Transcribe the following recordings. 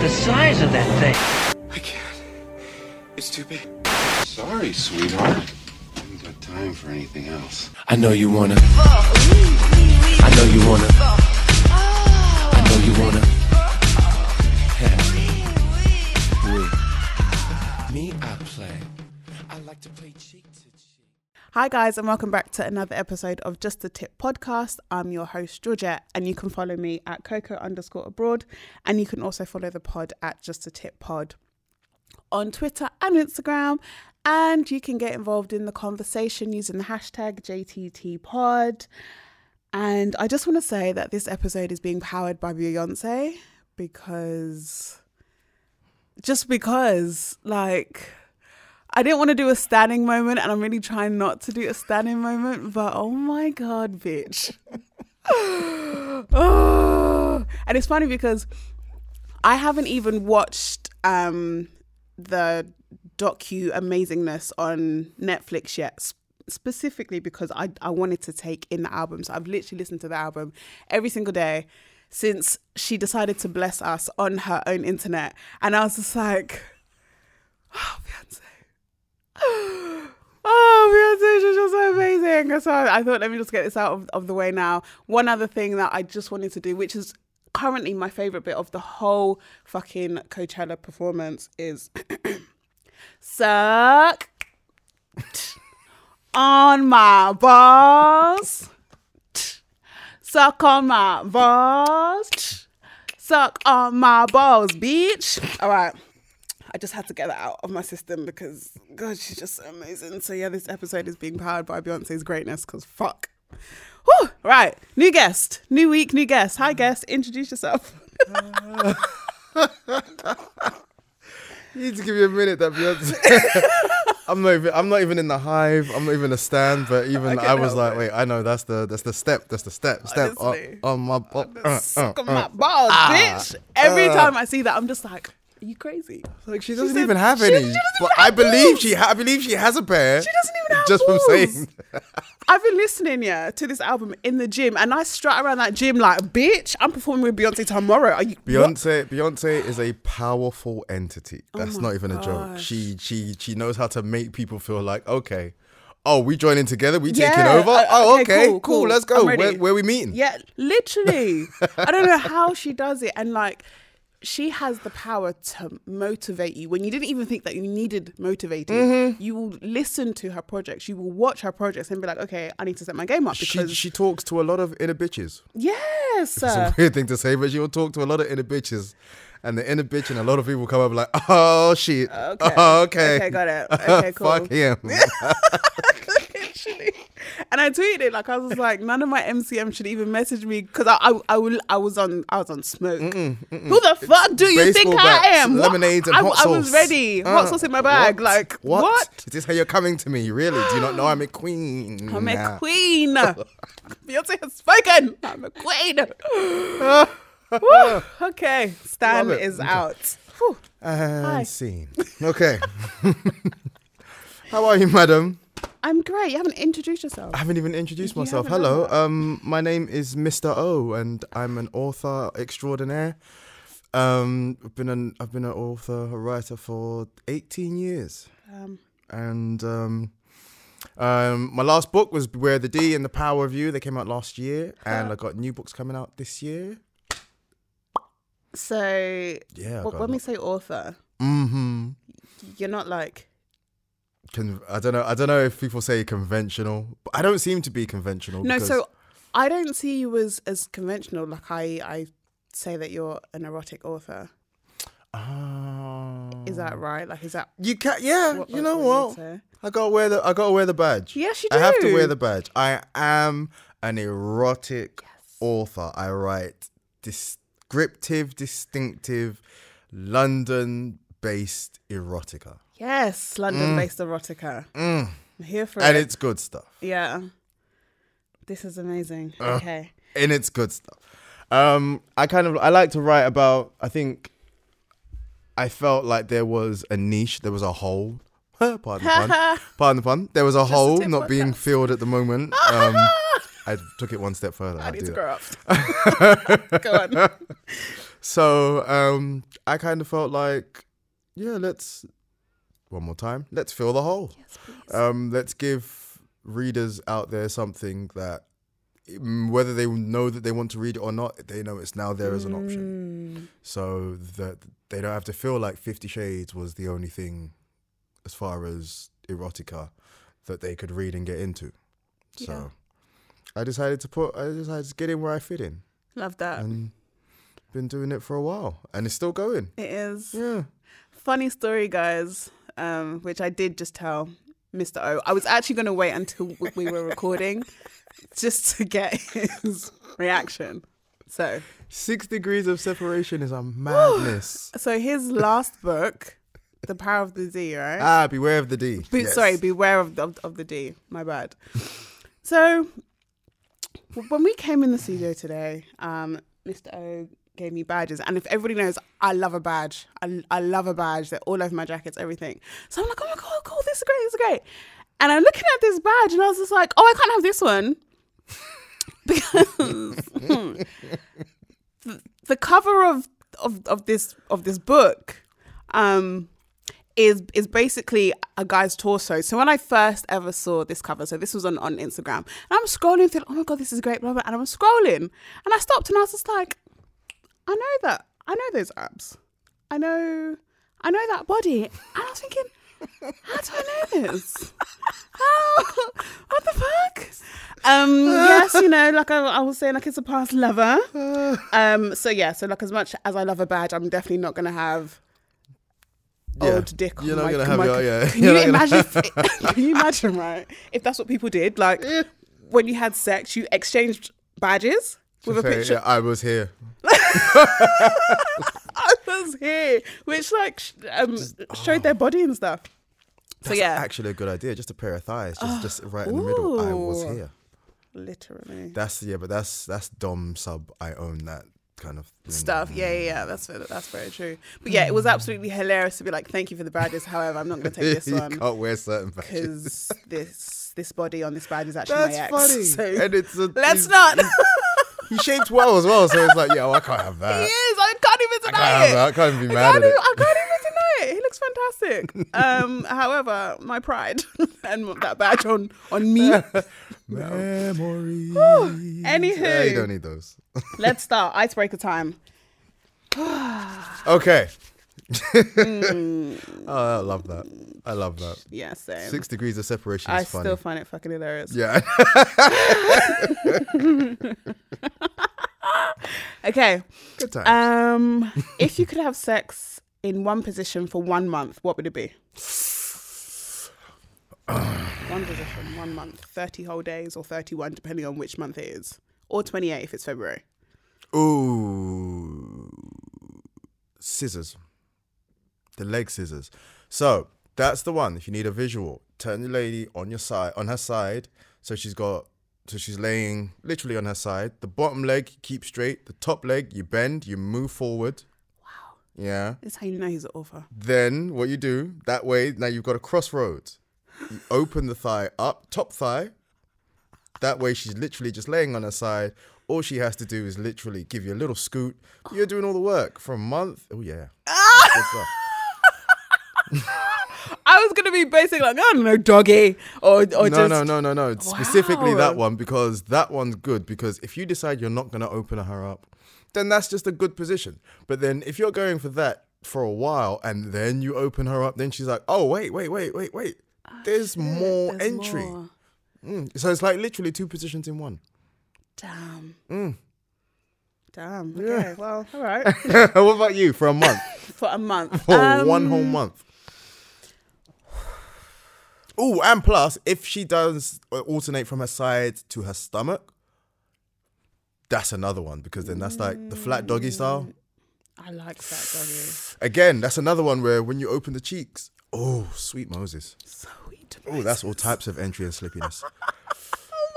the size of that thing. I can't. It's too big. Sorry, sweetheart. I haven't got time for anything else. I know you wanna. I know you wanna. I know you wanna. Yeah. Me, I play. I like to play cheek to cheek. Hi, guys, and welcome back to another episode of Just a Tip podcast. I'm your host, Georgette, and you can follow me at Coco underscore abroad. And you can also follow the pod at Just a Tip Pod on Twitter and Instagram. And you can get involved in the conversation using the hashtag JTTPod. And I just want to say that this episode is being powered by Beyonce because just because, like, I didn't want to do a standing moment, and I'm really trying not to do a standing moment, but oh my god, bitch. And it's funny because I haven't even watched um, the docu Amazingness on Netflix yet. s- Specifically because I, I wanted to take in the album. So I've literally listened to the album every single day since she decided to bless us on her own internet. And I was just like, oh, Beyonce. Oh, Beyonce, she's just so amazing. So I thought, let me just get this out of, of the way now. One other thing that I just wanted to do, which is currently my favorite bit of the whole fucking Coachella performance, is suck on my balls. Suck on my balls. Suck on my balls, bitch. All right. I just had to get that out of my system because God, she's just so amazing. So yeah, this episode is being powered by Beyonce's greatness because fuck. Whew, right, new guest, new week, new guest. Hi guest, introduce yourself. You need to give me a minute, that Beyonce. I'm not even. I'm not even in the hive. I'm not even a stand. But even I I, was like, it. wait, I know that's the that's the step. That's the step. Step on, on my. Uh, uh, uh, my balls, bitch. Every time I see that, I'm just like, are you crazy? Like she doesn't said- even have any. she doesn't but I believe she. Ha- I believe she has a pair. She doesn't even have Just from balls. saying. I've been listening, yeah, to this album in the gym, and I strut around that gym like, bitch, I'm performing with Beyonce tomorrow. Are you what? Beyonce, Beyonce is a powerful entity. That's Oh not even a joke. She she she knows how to make people feel like okay. Oh, we joining together. We taking Yeah, over. uh, oh, okay, okay, cool, cool. cool. Let's go. Where, where we meeting? Yeah, literally. I don't know how she does it. And like, she has the power to motivate you when you didn't even think that you needed motivating. Mm-hmm. You will listen to her projects, you will watch her projects and be like, okay, I need to set my game up She because, she talks to a lot of inner bitches. yes. It's a weird thing to say, but she'll talk to a lot of inner bitches. And the inner bitch and a lot of people come up like, oh shit. Okay. Oh, okay. Okay, got it. Okay, cool. Fuck him. Literally. And I tweeted it like I was like, none of my MCM should even message me because I, I I will I was on I was on smoke. Who the fuck do you think I am? Lemonades and I, hot I was sauce. ready. Hot Uh, sauce in my bag. what? Like what? what? Is this how you're coming to me? Really? Do you not know I'm a queen? I'm a queen. Beyonce has spoken. I'm a queen. Okay, Stan is out. Whew. And Hi. scene. Okay. How are you, madam? I'm great. You haven't introduced yourself. I haven't even introduced You myself. Hello. Um, my name is Mr. O, and I'm an author extraordinaire. Um, I've been an I've been an author, a writer for 18 years, Um, and um, um, my last book was Where the D and the Power of You. They came out last year, and I got new books coming out this year. so Yeah. W- when we say author, mm-hmm. you're not like Con- I don't know. I don't know if people say conventional, but I don't seem to be conventional. No, so I don't see you as as conventional. Like I, I say that you're an erotic author. Ah. Is that right? Like, is that You can yeah. what- you know what what? I gotta wear the I gotta wear the badge. Yes, you do. I have to wear the badge. I am an erotic author. I write descriptive, distinctive, London-based erotica, yes, London-based erotica? I'm here for Mm. and it. it's good stuff. yeah, this is amazing. Uh. okay, and it's good stuff. Um, I kind of I like to write about. I think I felt like there was a niche, there was a hole. Pardon the pun. Pardon the pun. There was a hole tip not being podcast. filled at the moment. Um, I took it one step further. I I'll need to that. grow up. Go on. So um, I kind of felt like, yeah, let's one more time. Let's fill the hole. Yes, please. Um, let's give readers out there something that, mm, whether they know that they want to read it or not, they know it's now there as an option. Mm. So that they don't have to feel like Fifty Shades was the only thing, as far as erotica, that they could read and get into. So Yeah. I decided to put. I decided to get in where I fit in, Love that. and been doing it for a while, and it's still going. it is. Yeah. Funny story, guys, um, which I did just tell Mr. O. I was actually going to wait until we were recording just to get his reaction. So, Six degrees of separation is a madness. so his last book, The Power of the D, right? ah, beware of the D. Be- Yes. Sorry, beware of, of of the D. My bad. so, when we came in the studio today, um, Mr. O gave me badges, and if everybody knows, I love a badge. I, I love a badge. They're all over my jackets, everything. So I'm like, oh my god, cool! This is great. This is great. And I'm looking at this badge, and I was just like, oh, I can't have this one because hmm, the, the cover of, of of this of this book um is is basically a guy's torso. So when I first ever saw this cover, so this was on, on Instagram, and I'm scrolling through, oh my god, this is great, blah, blah, and I'm scrolling, and I stopped and I was just like, I know that, I know those abs, I know, I know that body, and I was thinking, how do I know this? How? What the fuck? Um, yes, you know, like I, I was saying, like it's a past lover. Um, so yeah, so like as much as I love a badge, I'm definitely not gonna have Yeah. old dick. on You're not my- gonna have my- your- yeah. Can You're you imagine? If, can you imagine, right? If that's what people did, like when you had sex, you exchanged badges with a Say, picture. yeah, I was here. I was here, which like sh- um, showed their body and stuff. So That's yeah, actually a good idea. Just a pair of thighs, just just right in the middle. I was here. literally That's yeah, but that's that's dom sub. I own that kind of thing. stuff. Yeah, yeah, yeah. That's that's very true. But yeah, it was absolutely hilarious to be like, "Thank you for the badges." However, I'm not going to take this you one can't wear certain badges. because this this body on this badge is actually That's my ex. funny. So and it's a, let's not. He shaped well as well, so it's like, yeah, I can't have that. he is. I can't even deny I can't have it. that. I can't even be I mad can't, at even, it. I can't even deny it. He looks fantastic. Um, however, my pride and that badge on on me. Memories. Anywho. Yeah, you don't need those. Let's start icebreaker time. Okay. Hmm. oh, I love that. I love that. Yeah, same. Six degrees of separation I funny. still find it fucking hilarious. yeah. Okay. Good time. Um, if you could have sex in one position for one month, what would it be? one position, one month, thirty whole days, or thirty-one, depending on which month it is, or twenty-eight if it's February. Ooh. Scissors. The leg scissors. So that's the one. If you need a visual, turn the lady on your side, on her side. So she's got, so she's laying literally on her side. The bottom leg, you keep straight. The top leg, you bend, you move forward. Wow. Yeah. This how you know he's an author. Then what you do, that way, now you've got a crossroads. You open the thigh up, top thigh. That way she's literally just laying on her side. All she has to do is literally give you a little scoot. You're doing all the work for a month. Oh yeah. I was gonna be basic, like I don't know, doggy, or or no, just no, no, no, no. Specifically that one because that one's good because if you decide you're not going to open her up, then that's just a good position. But then if you're going for that for a while and then you open her up, then she's like, "Oh, wait, wait, wait, wait, wait. There's more Ah, There's entry." more. Mm, So it's like literally two positions in one. Damn. Mm. Damn. Okay. Well, all right. what about you for a month? For a month. For Um, one whole month. Oh, and plus, if she does uh, alternate from her side to her stomach, that's another one because then that's like the flat doggy style. I like flat doggy. Again, that's another one where when you open the cheeks, oh, sweet Moses. Sweet. Oh, that's all types of entry and slippiness. Oh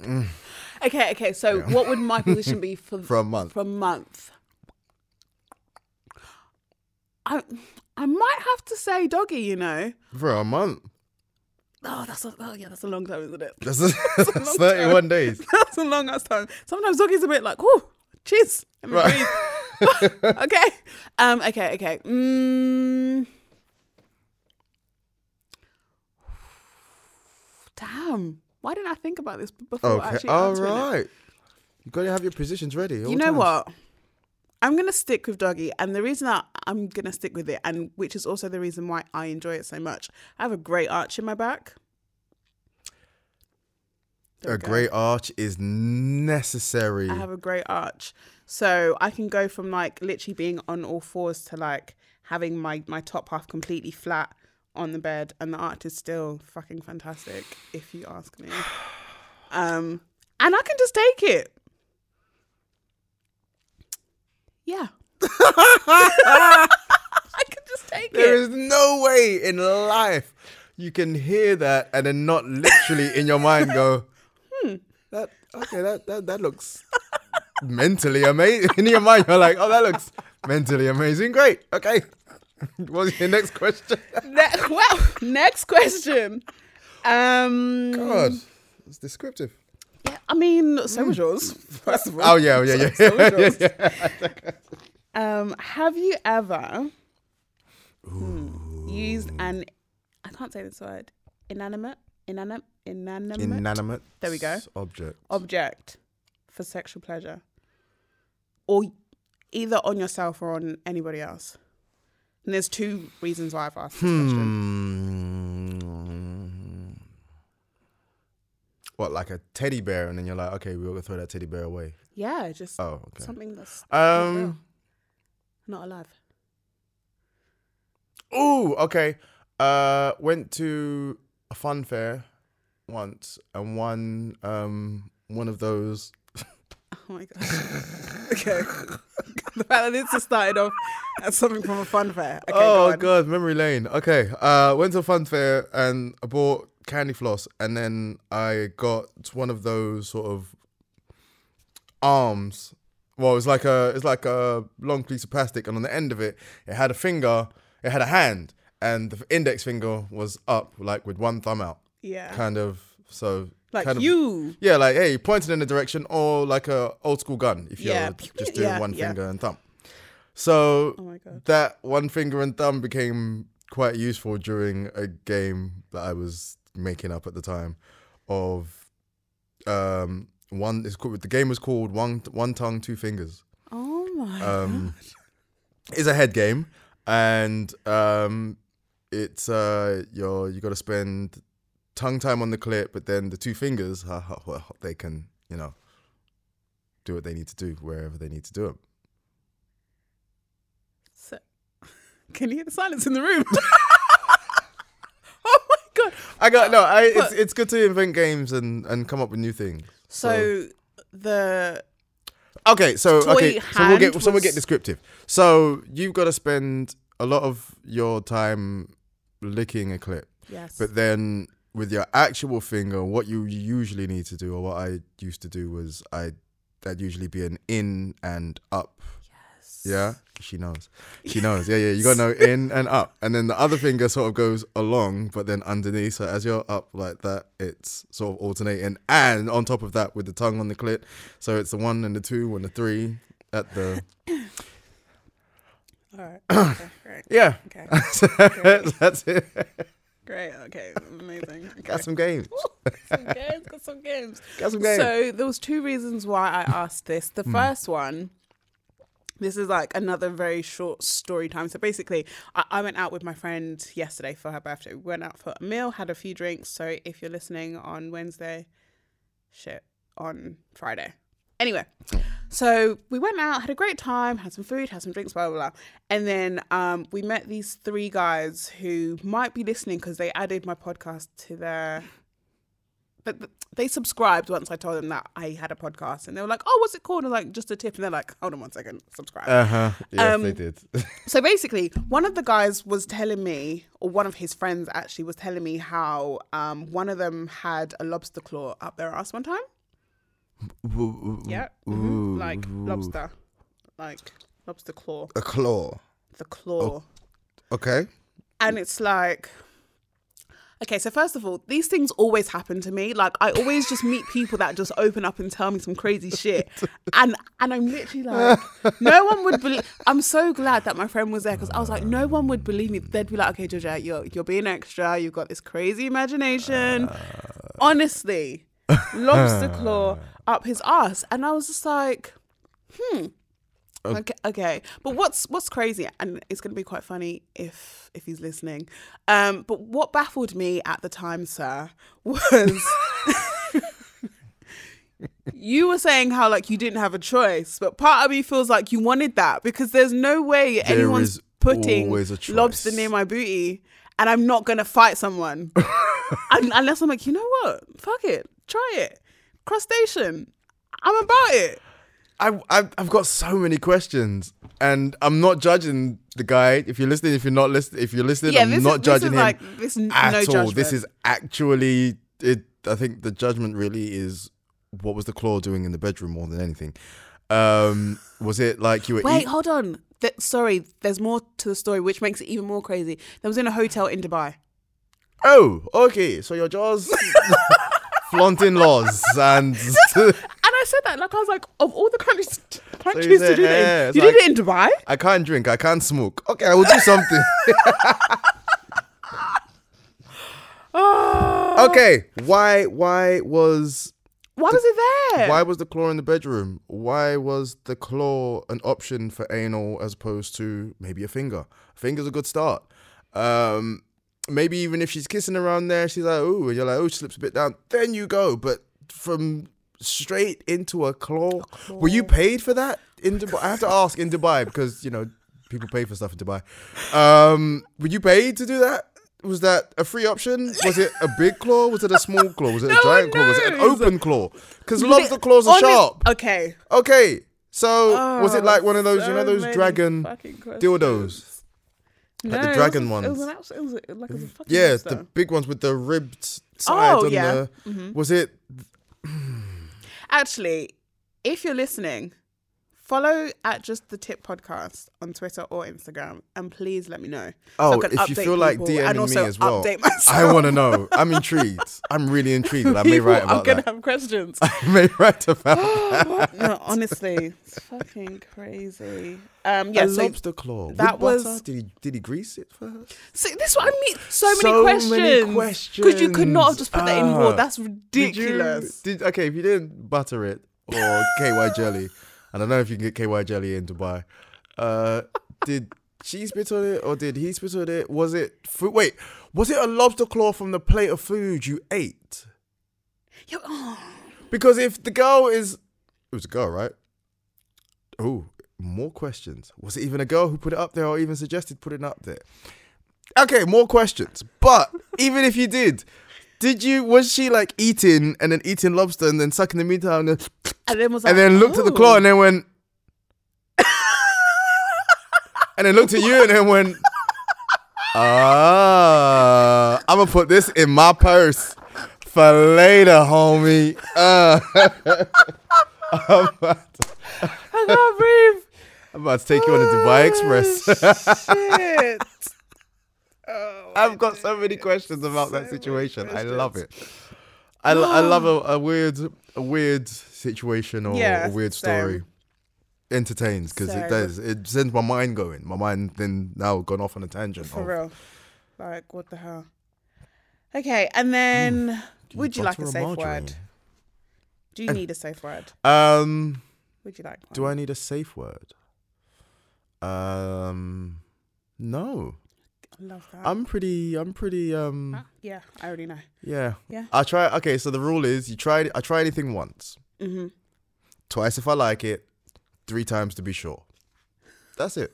my god. Okay, okay. So, what would my position be for For a month. For a month. I I might have to say doggy. You know. For a month. Oh, that's a, oh yeah, that's a long time, isn't it? That's, a, that's 31 days. That's a long ass time. Sometimes doggy's a bit like, oh, cheers. Right. okay. Um. Okay. Okay. Mm. Damn. Why didn't I think about this before Okay. actually All right. You gotta have your positions ready. You know times. what? I'm gonna stick with doggy, and the reason that I'm gonna stick with it, and which is also the reason why I enjoy it so much, I have a great arch in my back. There A great arch is necessary. I have a great arch, so I can go from like literally being on all fours to like having my my top half completely flat on the bed, and the arch is still fucking fantastic, if you ask me. Um, and I can just take it. Yeah. I can just take There it. is no way in life you can hear that and then not literally in your mind go, hmm, that okay, that that, that looks mentally amazing. In your mind, you're like, oh, that looks mentally amazing. Great. Okay. What's your next question? Ne- well, next question. Um, God, it's descriptive. I mean, so was yours. First of all. Oh yeah, yeah, yeah. So was yours. Um, have you ever hmm, used an I can't say this word inanimate inanimate inanimate Inanimate. There we go. Object. object for sexual pleasure, or either on yourself or on anybody else? And there's two reasons why I've asked this question. Hmm. What, like a teddy bear, and then you're like, okay, we're gonna throw that teddy bear away. Yeah, just Oh, okay. something that's not, Um. not alive. Oh, okay. Uh, went to a fun fair once and won um one of those. Oh my god. okay. the fact that this has started off as something from a fun fair. Okay, oh go god, memory lane. Okay. Uh, went to a fun fair and I bought candy floss, and then I got one of those sort of arms. Well, it's like a it's like a long piece of plastic, and on the end of it, it had a finger. It had a hand, and the index finger was up, like with one thumb out. Yeah. kind of so like kind of you. yeah like hey pointing in a direction or like a old school gun if you're just doing Yeah, one yeah. finger and thumb so Oh my god. that one finger and thumb became quite useful during a game that i was making up at the time of um one it's called the game was called one one tongue two fingers. Oh my um it's a head game and um it's uh you're you got to spend tongue time on the clip but then the two fingers ha- ha- well, they can you know do what they need to do wherever they need to do it. So, can you hear the silence in the room? i got no i it's, it's good to invent games and and come up with new things So the Okay, so okay, so we'll get so we'll get descriptive. So you've got to spend a lot of your time licking a clip, yes. but then with your actual finger, what you usually need to do, or what I used to do, was I that'd usually be an in and up. Yeah, she knows. She knows. Yeah, yeah. You got to know in and up, and then the other finger sort of goes along, but then underneath. So as you're up like that, it's sort of alternating, and on top of that, with the tongue on the clit. So it's the one and the two and the three at the All right. Okay. Yeah. Okay. That's it. Great. Okay. Amazing. Okay. Got some games. some games. Got some games. Got some games. So there was two reasons why I asked this. The Hmm. first one, this is like another very short story time. So basically, I, I went out with my friend yesterday for her birthday. We went out for a meal, had a few drinks. So if you're listening on Wednesday, shit, on Friday. Anyway, so we went out, had a great time, had some food, had some drinks, blah blah blah, and then um, we met these three guys who might be listening because they added my podcast to their. But they subscribed once I told them that I had a podcast, and they were like, "Oh, what's it called?" And like, "Just a tip," and they're like, "Hold on one second, subscribe." Uh huh. Yes, Um, they did. So basically, one of the guys was telling me, or one of his friends actually was telling me how um, one of them had a lobster claw up their ass one time. Yeah, mhm, like lobster, like lobster claw, A claw. the claw, Okay. and it's like, Okay, so first of all, these things always happen to me. Like I always just meet people that just open up and tell me some crazy shit, and and I'm literally like, no one would believe. I'm so glad that my friend was there because I was like, no one would believe me. They'd be like, okay, Georgia, you're you're being extra. You've got this crazy imagination. Honestly, lobster claw up his ass, and I was just like, hmm. Okay, okay, but what's what's crazy, and it's going to be quite funny if if he's listening. Um, but what baffled me at the time, sir, was you were saying how like you didn't have a choice, but part of me feels like you wanted that because there's no way anyone's putting always a choice. lobster near my booty, and I'm not gonna fight someone unless I'm like, you know what, fuck it, try it, crustacean, I'm about it. I, I've, I've got so many questions, and I'm not judging the guy. If you're listening, if you're not listening, if you're listening, Yeah, I'm not this is judging him like- at no all. judgment. This is actually it. I think the judgment really is what was the claw doing in the bedroom more than anything. Um, was it like you were? Wait, eat- hold on. Th- sorry, there's more to the story, which makes it even more crazy. There was in a hotel in Dubai. oh, okay. So your jaws flaunting laws and And I said that like I was like, of all the countries countries said, to do that, you like- did it in Dubai. I can't drink. I can't smoke. Okay, I will do something. Oh, okay, why? Why was why was it there? Why was the claw in the bedroom? Why was the claw an option for anal as opposed to maybe a finger? A finger's a good start. Um, maybe even if she's kissing around there, she's like, "Ooh," and you're like, "Oh, she slips a bit down." Then you go, but from straight into a claw. Were you paid for that in Dubai? I have to ask in Dubai because you know people pay for stuff in Dubai. Um, were you paid to do that? Was that a free option? Was it a big claw? Was it a small claw? Was it a giant claw? Was it an open claw? Because lobster claws are Honest- sharp. Okay. Okay, so was it Oh, like one of those, you know, those dragon fucking dildos? Like the dragon was It was, ones. an abs- it was like it was Yeah, monster. the big ones with the ribbed side Oh, on yeah. Mm-hmm. Was it? Actually, if you're listening, follow at just the tip podcast on Twitter or Instagram, and please let me know. so I Oh, can if you feel like DMing also me as well. I want to know. I'm intrigued. I'm really intrigued. I may write I'm gonna that. have questions. I may write about that. no, honestly, it's fucking crazy. Um, yeah, a so, lobster claw. that with butter? was- Did he? Did he grease it first? See, this is what I mean. So many So questions. many Because you could not have just put that in raw. Ah. That's Did you- ridiculous. Did, okay, if you didn't butter it or KY jelly, I don't know if you can get KY jelly in Dubai. Uh, did she spit on it or did he spit on it? Was it food? Wait, was it a lobster claw from the plate of food you ate? Yo, oh, Because if the girl is, it was a girl, right? Oh, more questions. Was it even a girl who put it up there or even suggested putting it up there? Okay, more questions. But even if you did, did you was she like eating and then eating lobster and then sucking the meat out and then, and then was like, and then looked at the claw and then went and then looked at you and then went Ah, I'm gonna put this in my purse for later, homie. Uh, I'm, about to, I can't breathe. I'm about to take you on the Dubai Express. Shit. Oh, I've got so many questions about that situation. I love it. I, love a, a weird a weird situation or Yeah, a weird story. Entertains because it does. It sends my mind going. My mind then now gone off on a tangent. For of, real. Like, what the hell? Okay, and then Hmm. do would you like a safe margarine? word? Do you need a safe word? Um, Would you like one? do I need a safe word? Um, no. Love that. I'm pretty. I'm pretty. Um, Ah, yeah, I already know. yeah. Yeah. I try. Okay, so the rule is you try. I try anything once. hmm twice if I like it, three times to be sure. That's it.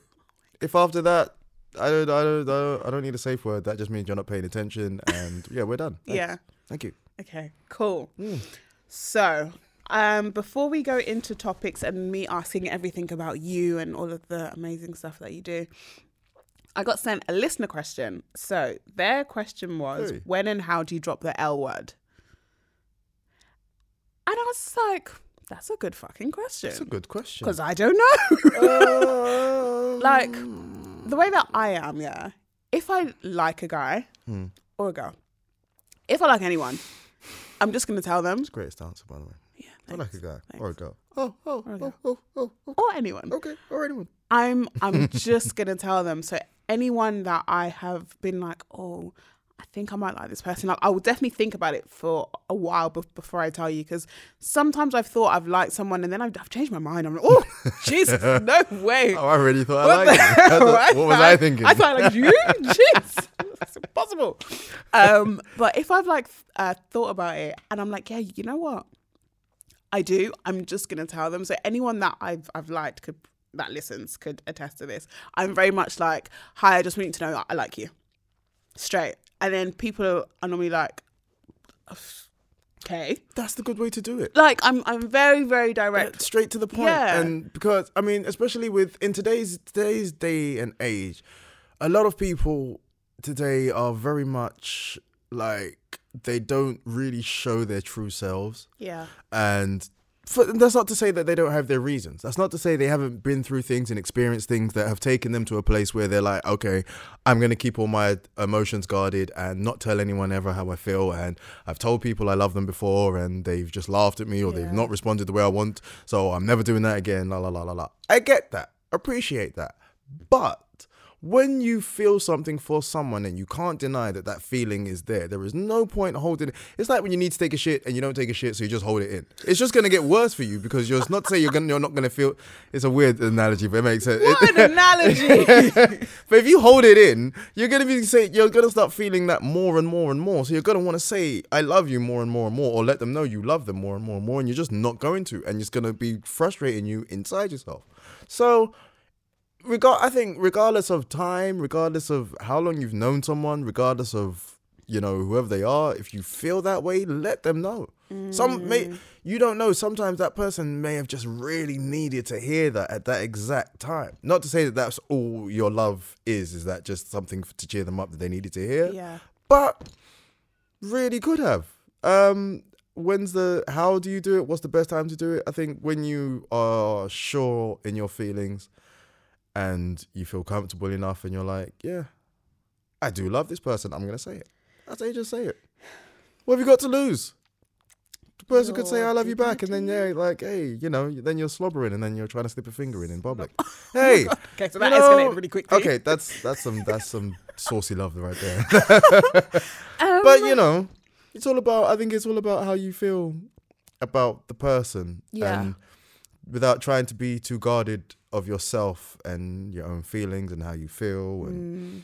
If after that, I don't, I don't, I don't, I don't need a safe word. That just means you're not paying attention, and yeah, we're done. Thanks. Yeah. Thank you. Okay, cool. Mm. So, um, before we go into topics and me asking everything about you and all of the amazing stuff that you do, I got sent a listener question. So, their question was Hey. when and how do you drop the L word? And I was like, that's a good fucking question. That's a good question. Because I don't know. Um, like, the way that I am, yeah, if I like a guy Hmm. or a girl, if I like anyone, I'm just gonna tell them Greatest answer, by the way. yeah, I like a thanks. guy or a girl. Oh, oh, Or oh, oh, oh, oh, or anyone. okay, or anyone. I'm I'm just gonna tell them. So anyone that I have been like, oh, I think I might like this person. Like, I will definitely think about it for a while bef- before I tell you, because sometimes I've thought I've liked someone and then I've, I've changed my mind. I'm like, oh, Jesus, no way. Oh, I already thought What I liked you. Thought- What was I thinking? I thought like you, jeez, that's impossible. Um, but if I've like uh, thought about it and I'm like, yeah, you know what, I do. I'm just gonna tell them. So anyone that I've I've liked could that listens could attest to this. I'm very much like, hi, I just want you to know I like you, straight. And then people are normally like, okay, That's the good way to do it. like I'm I'm very very direct. straight to the point. Yeah. And because I mean, especially with in today's today's day and age, a lot of people today are very much like they don't really show their true selves. Yeah, And for, that's not to say that they don't have their reasons. That's not to say they haven't been through things and experienced things that have taken them to a place where they're like, okay, I'm going to keep all my emotions guarded and not tell anyone ever how I feel. And I've told people I love them before and they've just laughed at me or Yeah. they've not responded the way I want. So I'm never doing that again. La la la la la. I get that. Appreciate that. But when you feel something for someone and you can't deny that that feeling is there, there is no point holding it. It's like when you need to take a shit and you don't take a shit, so you just hold it in. It's just gonna get worse for you because you're not saying you're gonna you're not gonna feel. It's a weird analogy, but it makes sense. what an analogy. but if you hold it in, you're gonna be say you're gonna start feeling that more and more and more. So you're gonna want to say I love you more and more and more, or let them know you love them more and more and more, and you're just not going to, and it's gonna be frustrating you inside yourself. So regard I think regardless of time, regardless of how long you've known someone, regardless of you know whoever they are, if you feel that way, let them know. Some may you don't know. Sometimes that person may have just really needed to hear that at that exact time. Not to say that that's all your love is. Is that just something to cheer them up that they needed to hear? yeah. but really could have. Um, when's the? How do you do it? What's the best time to do it? I think when you are sure in your feelings, and you feel comfortable enough, and you're like, yeah, I do love this person. I'm gonna say it. I say just say it. What have you got to lose? The person could say I love you back, and then yeah, like hey, you know, then you're slobbering, and then you're trying to slip a finger in in public. hey, Okay, so you that know- escalated really quickly. Okay, that's that's some that's some saucy love right there. Um, but you know, it's all about. I think it's all about how you feel about the person, Yeah. and without trying to be too guarded of yourself and your own feelings and how you feel. And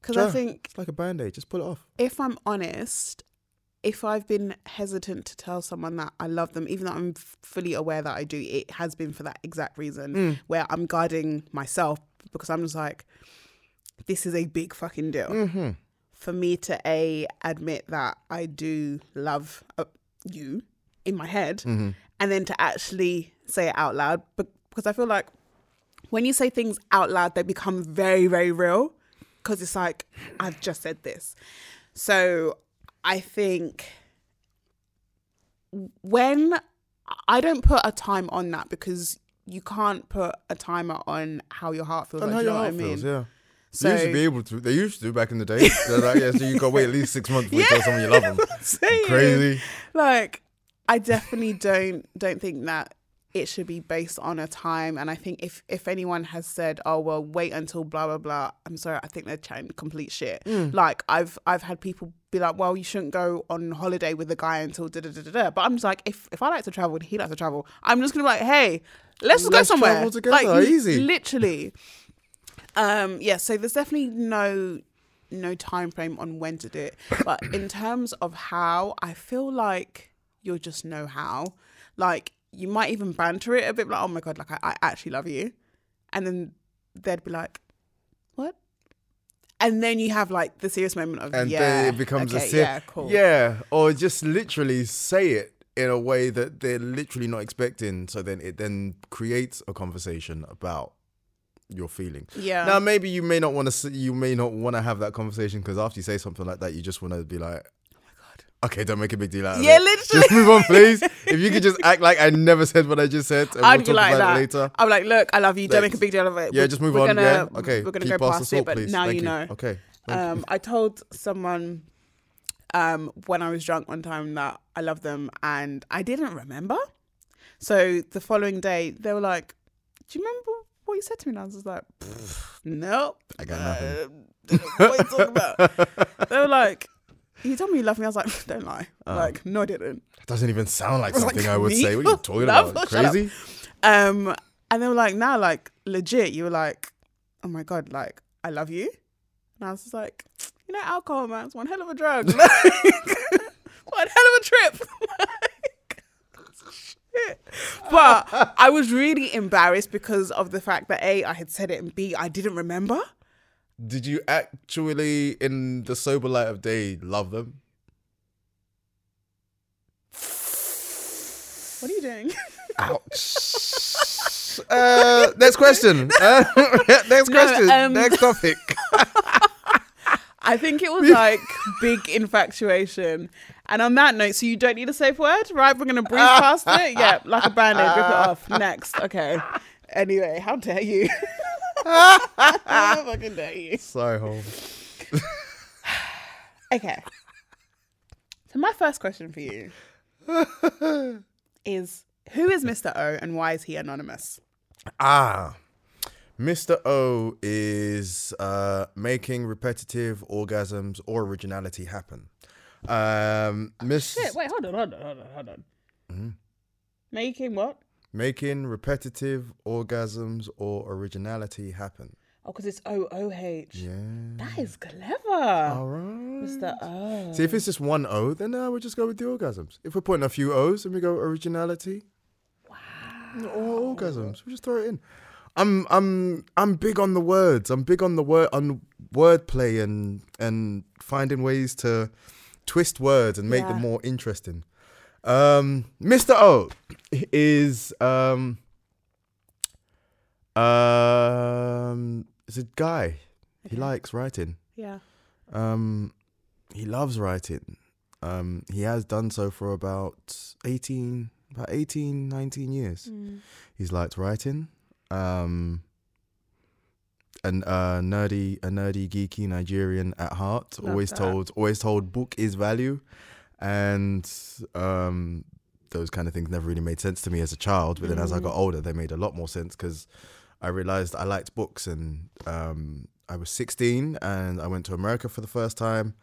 because Yeah. I think it's like a band aid. Just pull it off. if I'm honest, if I've been hesitant to tell someone that I love them, even though I'm fully aware that I do, it has been for that exact reason Mm. where I'm guarding myself because I'm just like, this is a big fucking deal Mm-hmm. for me to a admit that I do love uh, you in my head, Mm-hmm. And then to actually say it out loud. Because I feel like when you say things out loud, they become very, very real. Because it's like I've just said this. So I think when I don't put a time on that because you can't put a timer on how your heart feels. Like, how you your know heart what I mean? feels. Yeah. So they used to be able to. They used to back in the day. They're like, yeah, so you got to wait at least six months before you tell someone you love them. Crazy. like i definitely don't don't think that it should be based on a time. And i think if if anyone has said oh well wait until blah blah blah i'm sorry i think they're chatting complete shit. Like i've i've had people be like well you shouldn't go on holiday with a guy until da da da da da. But i'm just like if if i like to travel and he likes to travel i'm just gonna be like hey let's just Let's go somewhere. travel together, like easy. literally. Um yeah so there's definitely no no time frame on when to do it. But in terms of how i feel like you'll just know how. Like you might even banter it a bit like oh my god like i, I actually love you. And then they'd be like what? And then you have like the serious moment of and yeah then it becomes okay, a ser- yeah cool. Yeah or just literally say it in a way that they're literally not expecting. So then it then creates a conversation about your feelings. Yeah. Now maybe you may not want to you may not want to have that conversation because after you say something like that you just want to be like Okay, don't make a big deal out of it. Yeah, it. literally. Just move on, please. if you could just act like I never said what I just said, and I'd we'll be talk like about that. it later. I'm like, look, I love you. Don't make a big deal of it. Yeah, We- just move on. Gonna, yeah, okay. We're gonna Keep go past past it, but please. now Thank you know. Okay. Um, I told someone um, when I was drunk one time that I love them and I didn't remember. So the following day, they were like, Do you remember what you said to me? And I was like, Nope. I got nothing. Uh, what are you talking about? they were like, You told me you loved me. I was like, Don't lie. like, no, I didn't. It doesn't even sound like was like, something I would me? say. What are you talking Love? about? Crazy? Um, and they were like, Nah, like, legit. You were like, Oh my God, like, I love you. And I was just like, You know, alcohol, man, it's one hell of a drug. Like, one hell of a trip. Like, but I was really embarrassed because of the fact that A, I had said it, and B, I didn't remember. Did you actually, in the sober light of day, love them? What are you doing? Ouch. uh, next question. Uh, next question. um, next topic. I think it was like big infatuation. And on that note, so you don't need a safe word, right? We're gonna breeze past it. Yeah, like a band-aid, rip it off. Next. Okay. Anyway, how dare you? How fucking you? So home. Okay. So my first question for you is who is Mr. O and why is he anonymous? Ah. Mr. O is uh, making repetitive orgasms or originality happen. Um, Miss Shit, wait, hold on, hold on, hold on, hold on. Mm-hmm. Making what? Making repetitive orgasms or originality happen. Oh, because it's O O H. Yeah. That is clever. All right. Mr. O. See, if it's just one O, then uh, we'll just go with the orgasms. If we're putting a few O's and we go originality, wow, or orgasms, we just throw it in. I'm I'm I'm big on the words. I'm big on the word on wordplay and and finding ways to twist words and make them more interesting. Um, Mr. O is um um is a guy. He likes writing. Yeah. Um, he loves writing. Um, he has done so for about 18, about 18, 19 years. Mm. He's liked writing. Um, and uh, nerdy, a nerdy, geeky Nigerian at heart. Love always that. told, always told, book is value, and um, those kind of things never really made sense to me as a child. But then as I got older, they made a lot more sense because I realized I liked books, and um, I was 16 and I went to America for the first time.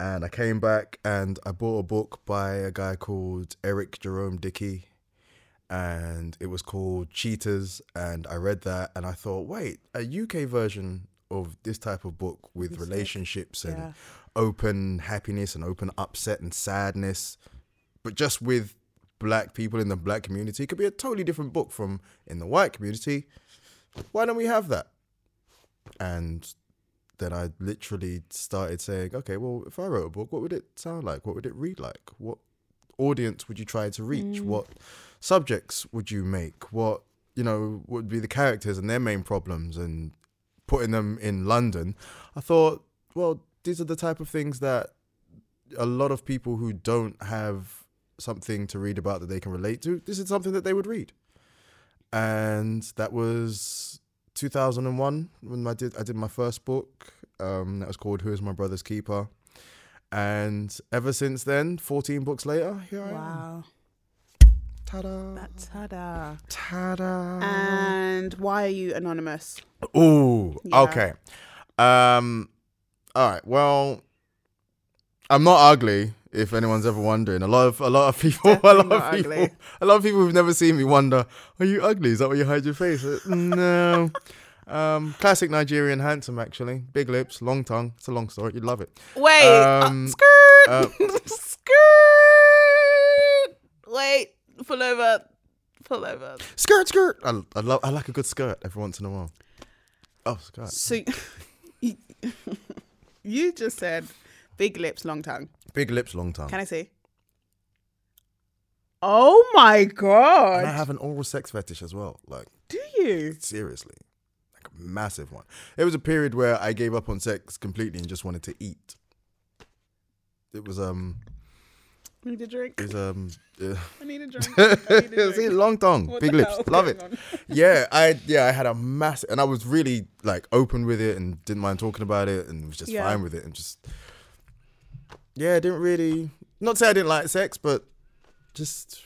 And I came back and I bought a book by a guy called Eric Jerome Dickey. And it was called Cheaters. And I read that and I thought, wait, a UK version of this type of book with relationships and Yeah. open happiness and open upset and sadness, but just with black people in the black community could be a totally different book from in the white community. Why don't we have that? And then I literally started saying, okay, well, if I wrote a book, what would it sound like? What would it read like? What audience would you try to reach? Mm. What subjects would you make? What, you know, would be the characters and their main problems and putting them in London? I thought, well, these are the type of things that a lot of people who don't have something to read about that they can relate to, this is something that they would read. And that was 2001 when I did I did my first book. Um, that was called "Who Is My Brother's Keeper," and ever since then, 14 books later, here I am. Ta-da! Ta-da. Ta-da! And why are you anonymous? Ooh, Yeah. okay. Um, all right. Well, I'm not ugly. If anyone's ever wondering, a lot of a lot of people, a lot of people, ugly. a lot of people who've never seen me wonder, "Are you ugly? Is that why you hide your face?" Uh, no. Um, classic Nigerian handsome, actually. Big lips, long tongue. It's a long story. You'd love it. Wait. uh, Um, skirt. uh, skirt. Wait. Pull over. Pull over. Skirt, skirt. I, I love. I like a good skirt every once in a while. Oh, skirt. So you- you just said big lips, long tongue. Big lips, long tongue. Can I see? Oh my and I have an oral sex fetish as well. Like Do you? seriously, like a massive one. It was a period where I gave up on sex completely and just wanted to eat. It was um, Need a drink? was um, uh, I need a drink. I need a see, drink. long tongue, What big the lips, hell love it. on? yeah, I yeah, I had a massive, and I was really like open with it and didn't mind talking about it and was just Yeah. fine with it and just yeah, I didn't really not say I didn't like sex, but just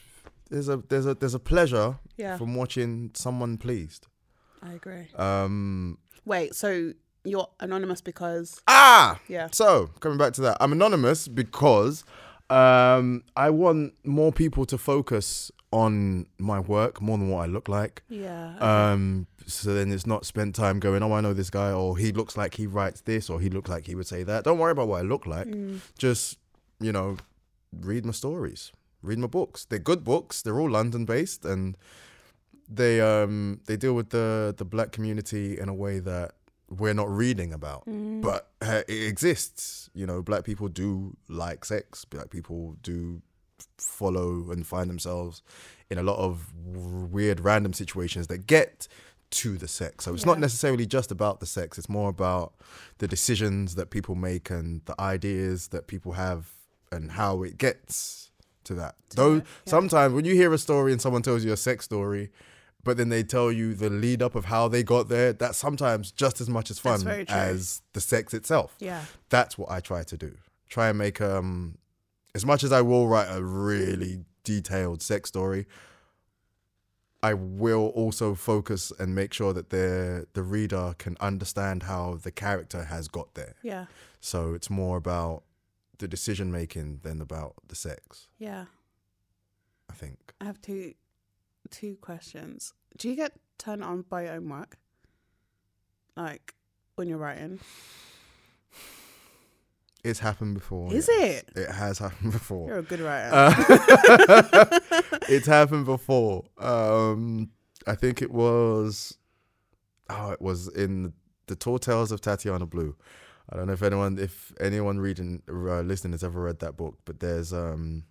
there's a there's a there's a pleasure Yeah. from watching someone pleased. I agree. Um Wait, so you're anonymous because ah yeah. So coming back to that, I'm anonymous because um, I want more people to focus on my work more than what I look like. Yeah. Um, so then it's not spent time going, oh, I know this guy, or he looks like he writes this, or he looks like he would say that. Don't worry about what I look like. Mm. Just you know, read my stories, read my books. They're good books. They're all London based, and they um they deal with the the black community in a way that we're not reading about Mm. but uh, it exists. You know black people do like sex. Black people do follow and find themselves in a lot of weird random situations that get to the sex. So it's not necessarily just about the sex. It's more about the decisions that people make and the ideas that people have and how it gets to that. Though that, yeah. sometimes when you hear a story and someone tells you a sex story but then they tell you the lead up of how they got there that's sometimes just as much as fun That's very true. as the sex itself Yeah. that's what I try to do. Try and make um as much as I will write a really detailed sex story, I will also focus and make sure that the the reader can understand how the character has got there. Yeah. So it's more about the decision making than about the sex, Yeah. I think. I have two two questions. Do you get turned on by your own work? Like when you're writing? It's happened before. Is yes. it? It has happened before. You're a good writer. Uh, it's happened before. Um, I think it was. Oh, it was in the Tall Tales of Tatiana Blue. I don't know if anyone, if anyone reading, uh, listening has ever read that book, but there's um,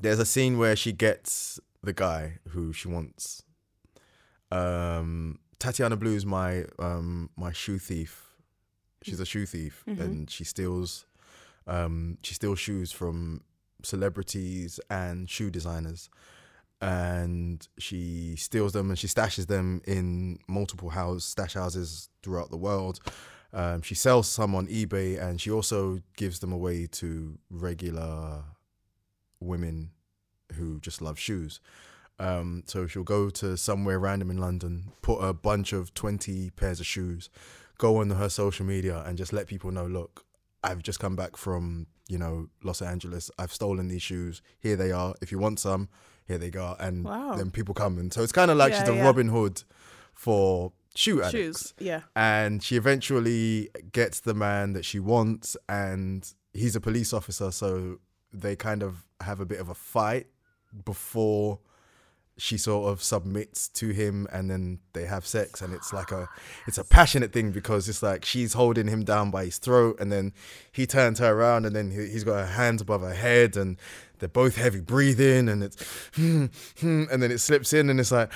there's a scene where she gets the guy who she wants. Um, Tatiana Blue is my um my shoe thief. She's a shoe thief, Mhm. and she steals um she steals shoes from celebrities and shoe designers and she steals them and she stashes them in multiple house stash houses throughout the world um, she sells some on ebay and she also gives them away to regular women who just love shoes um, so she'll go to somewhere random in london put a bunch of 20 pairs of shoes go on her social media and just let people know look I've just come back from, you know, Los Angeles. I've stolen these shoes. Here they are. If you want some, here they go. And Wow. then people come and so it's kind of like Yeah, she's a yeah. Robin Hood for shoe addicts. Shoes. Yeah. And she eventually gets the man that she wants and he's a police officer, so they kind of have a bit of a fight before she sort of submits to him and then they have sex and it's like a it's a passionate thing because it's like she's holding him down by his throat and then he turns her around and then he, he's got her hands above her head and they're both heavy breathing and it's hmm, hmm, and then it slips in and it's like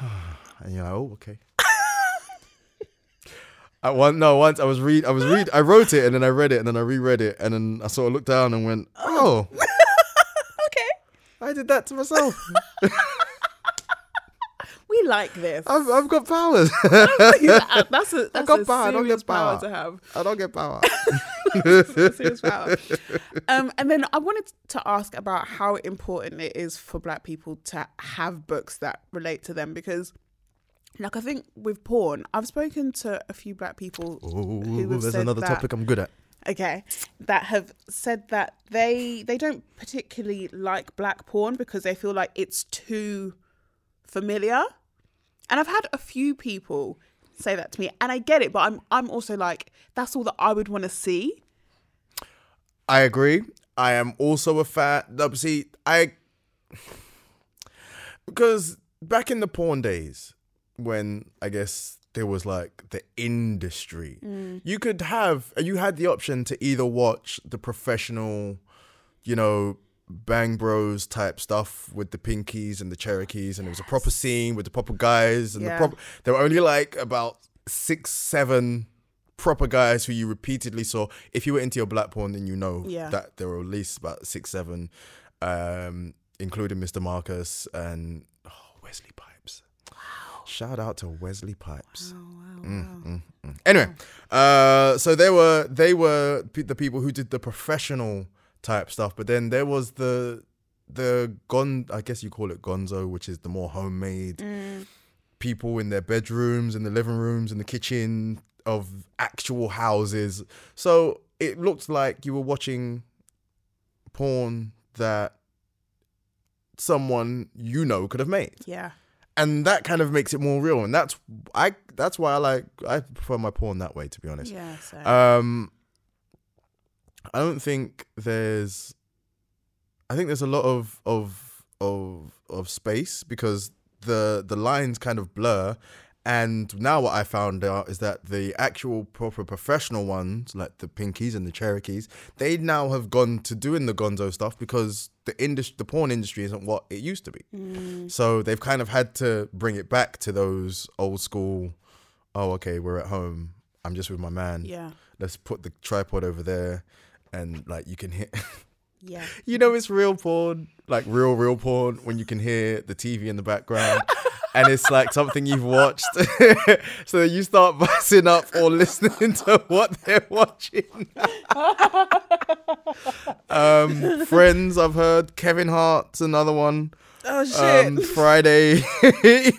and you're like oh okay I one no once I was read I was read I wrote it and then I read it and then I reread it and then I sort of looked down and went oh. I did that to myself We like this. I've, I've got powers Yeah, that's a that's got a power, I don't get power power. to have. I don't get power serious power. Um, and then I wanted to ask about how important it is for Black people to have books that relate to them because, like, I think with porn, I've spoken to a few Black people have there's another topic I'm good at Okay, that have said that they they don't particularly like Black porn because they feel like it's too familiar. And I've had a few people say that to me, and I get it, but I'm I'm also like that's all that I would want to see. I agree. I am also a fan. See, I because back in the porn days, when I guess there was like the industry, you could have you had the option to either watch the professional, you know, Bang Bros type stuff with the pinkies and the Cherokees, and it was a proper scene with the proper guys and Yeah. the proper. There were only like about six, seven proper guys who you repeatedly saw. If you were into your black porn, then you know Yeah. that there were at least about six, seven, um, including Mr. Marcus and oh, Wesley Pipes. Shout out to Wesley Pipes. Oh wow! Mm, mm, mm. Anyway, uh, so they were they were the people who did the professional type stuff, but then there was the the gon I guess you call it gonzo, which is the more homemade people in their bedrooms, in the living rooms, in the kitchen of actual houses. So it looked like you were watching porn that someone you know could have made Yeah. And that kind of makes it more real and that's i that's why i like i prefer my porn that way to be honest Yeah. Um i don't think there's i think there's a lot of of of of space because the the lines kind of blur and now what i found out is that the actual proper professional ones like the pinkies and the cherokees they now have gone to doing the gonzo stuff because the industry the porn industry isn't what it used to be. Mm. So they've kind of had to bring it back to those old school oh okay we're at home i'm just with my man. Yeah. let's put the tripod over there and like you can hear Yeah. you know it's real porn like real real porn when you can hear the tv in the background and it's like something you've watched so you start buzzing up or listening to what they're watching um friends i've heard kevin hart's another one Oh shit. um friday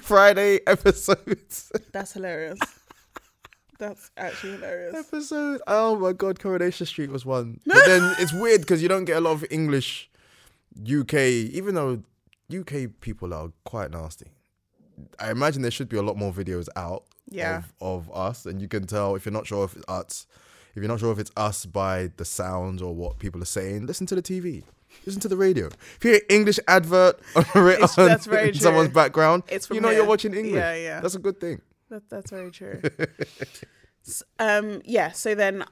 friday episodes That's hilarious. That's actually hilarious. episode. Oh my god, Coronation Street was one. But then it's weird because you don't get a lot of English UK, even though UK people are quite nasty. I imagine there should be a lot more videos out Yeah. of, of us, and you can tell if you're not sure if it's us, if you're not sure if it's us by the sounds or what people are saying. Listen to the TV. Listen to the radio. If you hear English advert on, on that's very in someone's background, It's you know here. you're watching English. Yeah, yeah. That's a good thing. That, that's very true. Um, yeah. So then,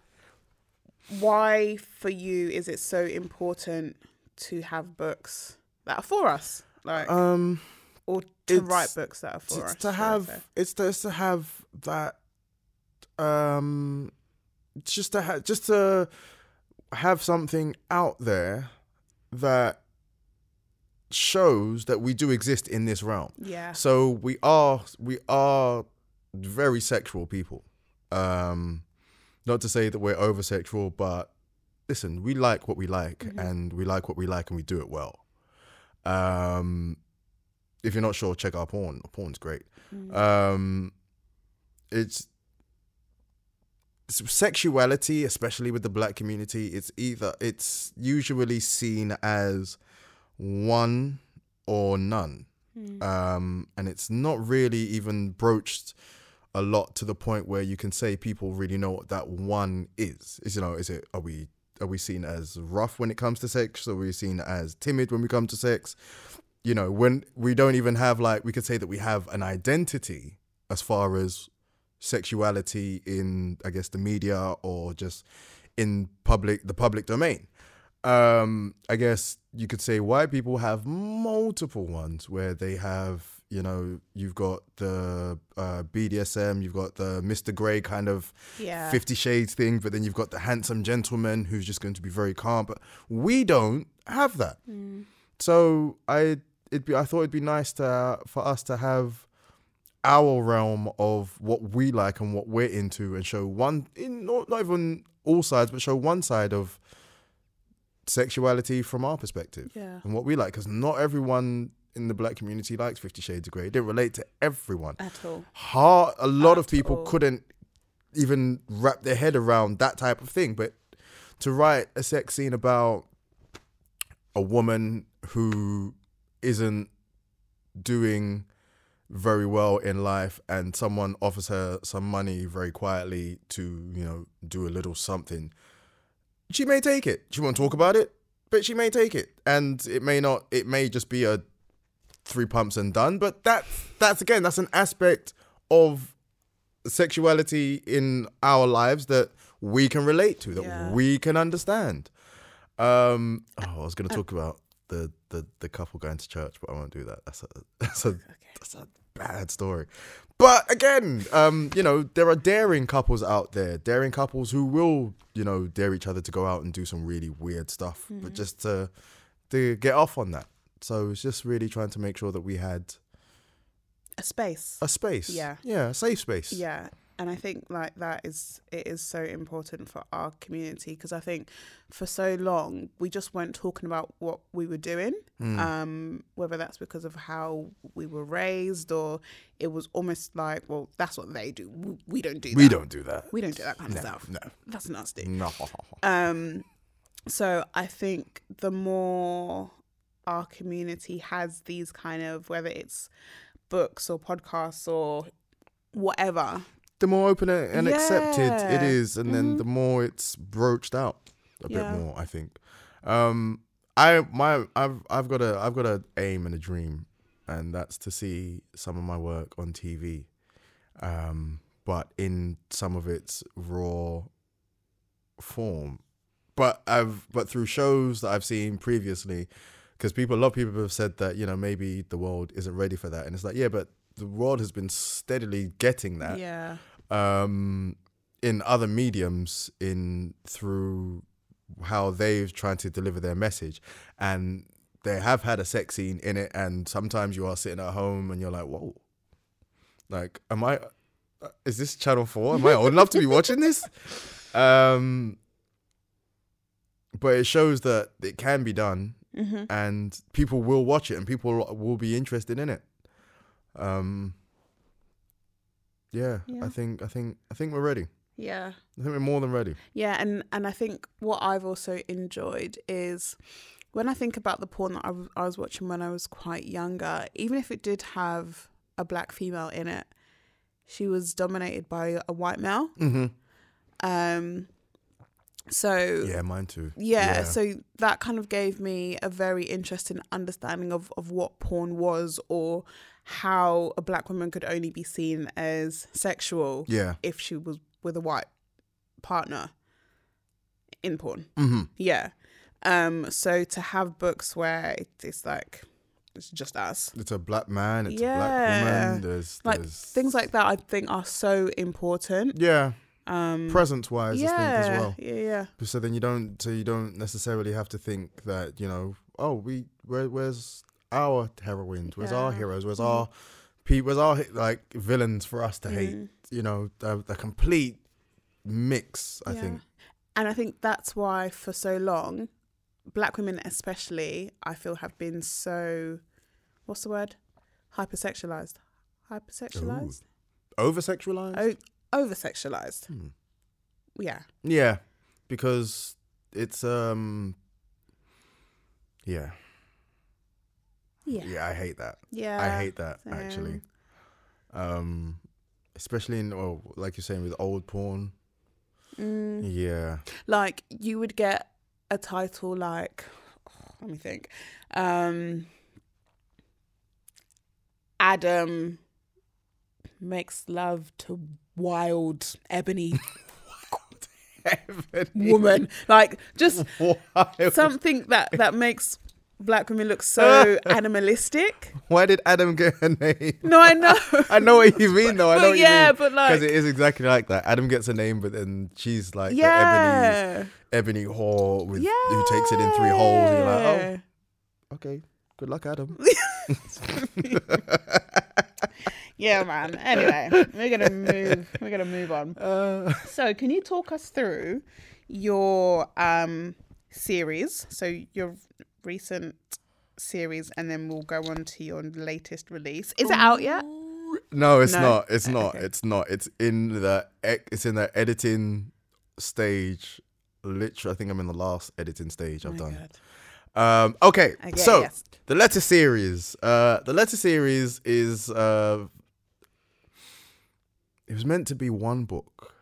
why for you is it so important to have books that are for us, like, Um. or to write books that are for it's us? to should I say? have it's to, it's to have that um just to have just to have something out there that shows that we do exist in this realm Yeah. so we are we are very sexual people. Um not to say that we're over sexual but listen we like what we like and we like what we like and we do it well. Um if you're not sure check out porn. Porn's great. Um it's sexuality especially with the black community it's either it's usually seen as one or none. Um and it's not really even broached a lot to the point where you can say people really know what that one is. Is you know is it are we are we seen as rough when it comes to sex? Are we seen as timid when we come to sex? You know when we don't even have like we could say that we have an identity as far as sexuality in i guess the media or just in public the public domain. Um i guess you could say white people have multiple ones where they have you know you've got the uh, bdsm you've got the mr grey kind of Yeah. 50 shades thing but then you've got the handsome gentleman who's just going to be very calm but we don't have that so i it'd be i thought it'd be nice to for us to have our realm of what we like and what we're into and show one in not, not even all sides but show one side of sexuality from our perspective Yeah. and what we like because not everyone in the black community likes 50 shades of grey. It didn't relate to everyone. At all. hard a lot of people all. couldn't even wrap their head around that type of thing. But to write a sex scene about a woman who isn't doing very well in life and someone offers her some money very quietly to you know do a little something she may take it. She won't talk about it but she may take it. And it may not it may just be a three pumps and done. But that's that's again that's an aspect of sexuality in our lives that we can relate to that Yeah. we can understand. Um oh i was going to talk about the, the the couple going to church but i won't do that. That's a that's a that's a bad story. But again um you know there are daring couples out there daring couples who will you know dare each other to go out and do some really weird stuff. But just to to get off on that so it's just really trying to make sure that we had A space. a space Yeah. yeah a safe space Yeah. and I think like that is it is so important for our community because I think for so long we just weren't talking about what we were doing, Hmm. um, whether that's because of how we were raised or it was almost like, well, that's what they do. We, we don't do. We don't do that. We don't do that kind of stuff. no. That's nasty. No. Um, so I think the more our community has these kind of whether it's books or podcasts or whatever, The more open and and accepted it is Yeah. and then the more it's broached out a Yeah. bit more. I think. Um, I my I've I've got a I've got a aim and a dream, and that's to see some of my work on TV, um, but in some of its raw form. But I've but through shows that I've seen previously, because people a lot of people have said that you know maybe the world isn't ready for that, and it's like yeah, but the world has been steadily getting that yeah, um, in other mediums in through how they've tried to deliver their message. And they have had a sex scene in it and sometimes you are sitting at home and you're like whoa. Like am i uh, is this channel 4 am i old enough to be watching this? Um but it shows that it can be done hmm and people will watch it and people will be interested in it um yeah, Yeah. i think i think i think we're ready yeah. i think we're more than ready Yeah, and and I think what I've also enjoyed is when I think about the porn that I was- was watching when I was quite younger, even if it did have a black female in it, she was dominated by a white male. mm-hmm. Um, so yeah mine too yeah, so that kind of gave me a very interesting understanding of, of what porn was or how a black woman could only be seen as sexual yeah if she was with a white partner in porn. mm-hmm. Yeah. Um so to have books where it's like it's just us. it's a black man it's a black woman there's, Like there's things like that I think are so important. yeah Um presence wise yeah, i think as well Yeah, yeah. so then you don't so you don't necessarily have to think that you know oh we where, where's our heroines where's our heroes where's our pe where's our like villains for us to hate Mm. you know the, the complete mix i Yeah. think And I think that's why for so long, black women especially, I feel have been so what's the word? Hypersexualized. Hypersexualized? over sexualized Oh over sexualized. Hmm. Yeah. yeah because it's um yeah Yeah. yeah i hate that Yeah. i hate that actually um especially in oh like you're saying with old porn Mm. yeah like you would get a title like let me think um adam makes love to wild ebony woman like just Why, something that that makes black women look so animalistic why did Adam get a name? no i know I know what you mean, though. I But know what yeah, but like- because it is exactly like that. Adam gets a name, but then she's like the yeah ebony, ebony whore with yeah who takes it in three holes. And you're like, oh, okay. Good luck, Adam. yeah man anyway we're gonna move we're gonna move on Uh, So, can you talk us through your um series? So your recent series, and then we'll go on to your latest release. Is it out yet? no, it's No? not. It's not. okay. It's not. It's in the it's in the editing stage. Literally, I think I'm in the last editing stage I've Oh done. God. Um, okay, Okay, so yes. the letter series. Uh, the letter series is. Uh, it was meant to be one book.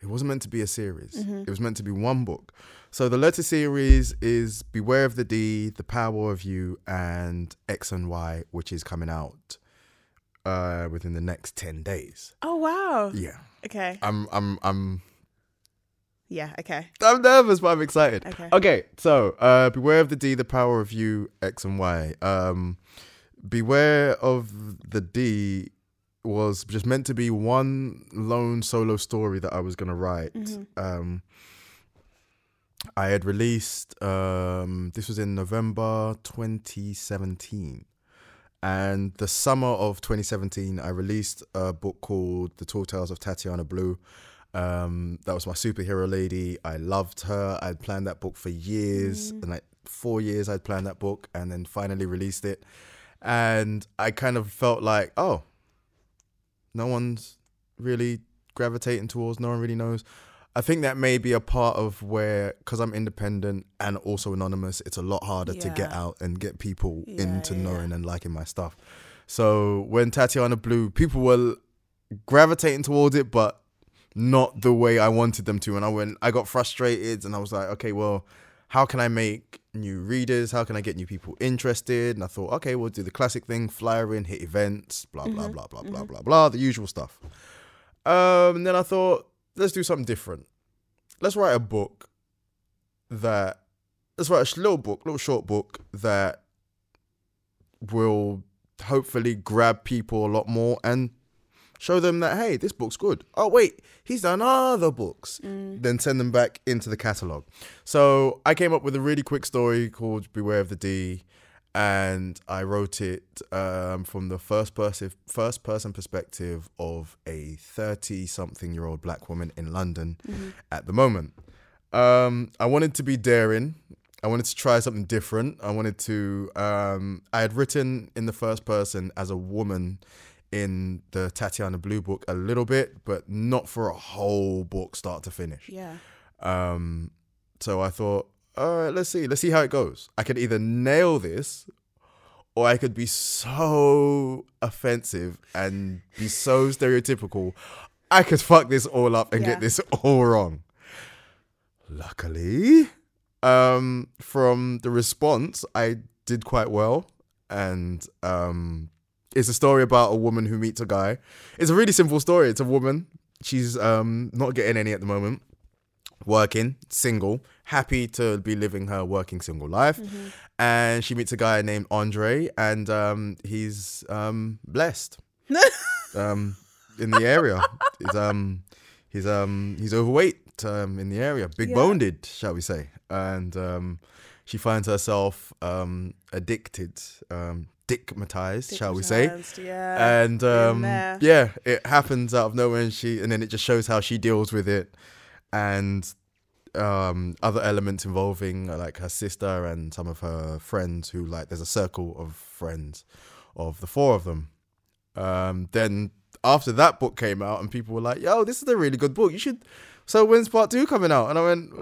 It wasn't meant to be a series. Mm-hmm. It was meant to be one book. So the letter series is Beware of the D, The Power of You, and X and Y, which is coming out uh, within the next ten days. Oh wow. Yeah, Okay. I'm, I'm, I'm Yeah. Okay. I'm nervous, but I'm excited. Okay. Okay, so uh, beware of the D, the power of you, X and Y. Um, beware of the D was just meant to be one lone solo story that I was gonna write. Um, I had released um, this was in November 2017, And the summer of 2017, I released a book called The Tall Tales of Tatiana Blue. Um, that was my superhero lady. I loved her. I'd planned that book for years, and like four years, I'd planned that book, and then finally released it. And I kind of felt like, oh, no one's really gravitating towards. No one really knows. I think that may be a part of where, because I'm independent and also anonymous, it's a lot harder to get out and get people Yeah, into yeah, knowing and liking my stuff. So when Tatiana Blue, people were gravitating towards it, but not the way I wanted them to. And I went, I got frustrated, and I was like, okay, well, how can I make new readers? How can I get new people interested? And I thought, okay, we'll do the classic thing: flyer in, hit events, blah blah blah blah blah blah blah, the usual stuff. Um, and then I thought, let's do something different. Let's write a book that let's write a little book, little short book that will hopefully grab people a lot more and show them that hey, this book's good. Oh wait, he's done other books. Then send them back into the catalog. So I came up with a really quick story called Beware of the D, and I wrote it um, from the first person first person perspective of a thirty something year old black woman in London at the moment. Um, I wanted to be daring. I wanted to try something different. I wanted to. Um, I had written in the first person as a woman in the Tatiana Blue book a little bit, but not for a whole book, start to finish. Yeah. Um, so I thought, all right, let's see, let's see how it goes. I could either nail this, or I could be so offensive and be so stereotypical. I could fuck this all up and Yeah. get this all wrong. Luckily, um, from the response, I did quite well, and um, it's a story about a woman who meets a guy. It's a really simple story. It's a woman. She's um not getting any at the moment working, single, happy to be living her working single life. And she meets a guy named Andre, and um, he's um, blessed um, in the area. He's um, he's um, he's overweight um, in the area, big Yeah. boned, shall we say? And um, she finds herself um, addicted, um, dickmatized, shall we say? Yeah. and um, yeah, it happens out of nowhere, and she, and then it just shows how she deals with it, and um, other elements involving uh, like her sister and some of her friends who like there's a circle of friends of the four of them. Um, then after that book came out, and people were like, "Yo, this is a really good book. You should." So when's part two coming out? And I went.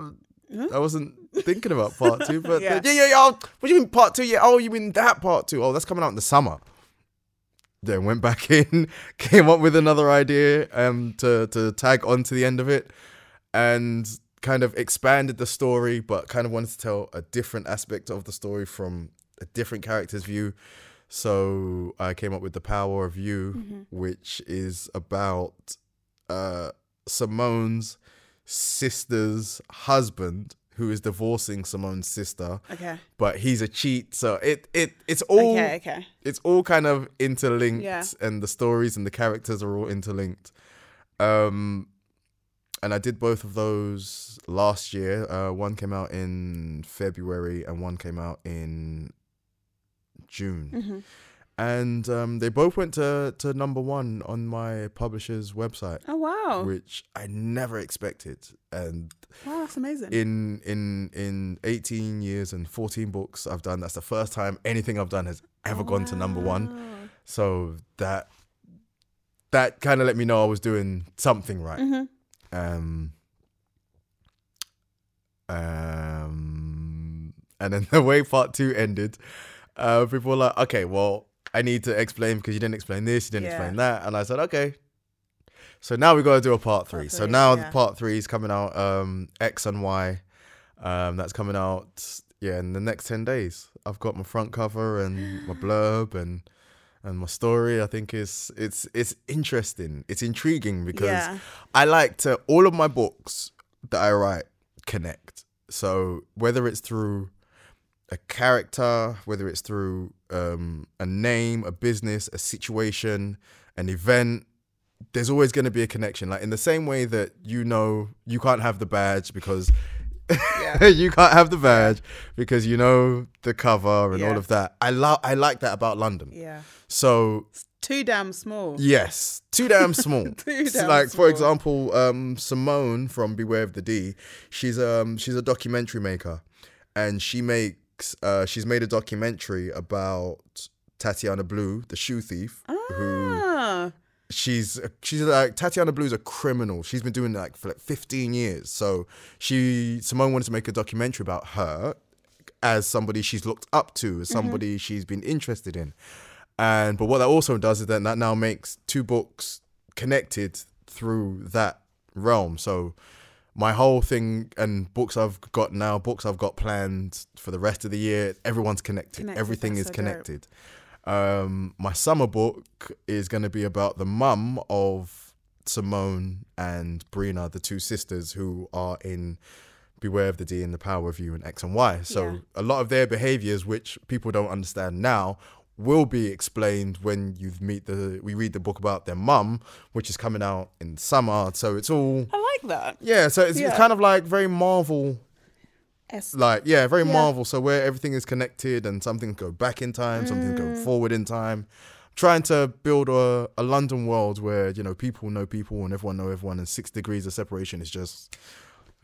I wasn't thinking about part two, but Yeah. yeah, yeah, yeah. oh, what do you mean part two? Yeah, oh, you mean that part two? Oh, that's coming out in the summer then went back in, came up with another idea um to to tag on to the end of it, and kind of expanded the story, but kind of wanted to tell a different aspect of the story from a different character's view. So I came up with the power of you, which is about uh Simone's sister's husband who is divorcing Simone's sister, Okay. but he's a cheat. So it it it's all Okay. Okay. it's all kind of interlinked Yeah. and the stories and the characters are all interlinked um and i did both of those last year uh one came out in february and one came out in june Mm-hmm. And um they both went to to number one on my publisher's website Oh wow. which i never expected and Wow, that's amazing. in in in 18 years and 14 books i've done that's the first time anything i've done has ever gone to number one so that that kind of let me know I was doing something right. Mhm. Um, um, and then the way part two ended, uh, people were like, "Okay, well, I need to explain because you didn't explain this, you didn't Yeah. explain that," and I said, "Okay." So now we got to do a part three. so three, now yeah. the part three is coming out. Um, X and Y, um, that's coming out. Yeah, in the next ten days. I've got my front cover and my blurb and and my story. I think is it's it's interesting. It's intriguing because Yeah. I like to all of my books that I write connect. So whether it's through a character, whether it's through um, a name, a business, a situation, an event, there's always going to be a connection. Like in the same way that you know you can't have the badge because Yeah. you can't have the badge because you know the cover and all of that. I love I like that about London. Yeah. So Too damn small. yes, too damn small. Too damn like small. for example, um, Simone from Beware of the D. She's um she's a documentary maker, and she makes uh she's made a documentary about Tatiana Blue, the shoe thief, who Ah. she's she's like Tatiana Blue's a criminal. She's been doing like for like 15 years. So she Simone wanted to make a documentary about her as somebody she's looked up to, as somebody she's been interested in. And but what that also does is that that now makes two books connected through that realm. So my whole thing and books I've got now, books I've got planned for the rest of the year, everyone's connected. Connected, Everything is so connected. Um, my summer book is going to be about the mum of Simone and Brina, the two sisters who are in Beware of the D and the Power of You and X and Y. So Yeah. a lot of their behaviors, which people don't understand now, will be explained when you meet the we read the book about their mum, which is coming out in summer. So it's all I like that. yeah. So it's, Yeah. it's kind of like very Marvel Es- like yeah very Yeah. marvel so where everything is connected and something go back in time something go Mm. forward in time trying to build a, a london world where you know people know people and everyone know everyone and six degrees of separation is just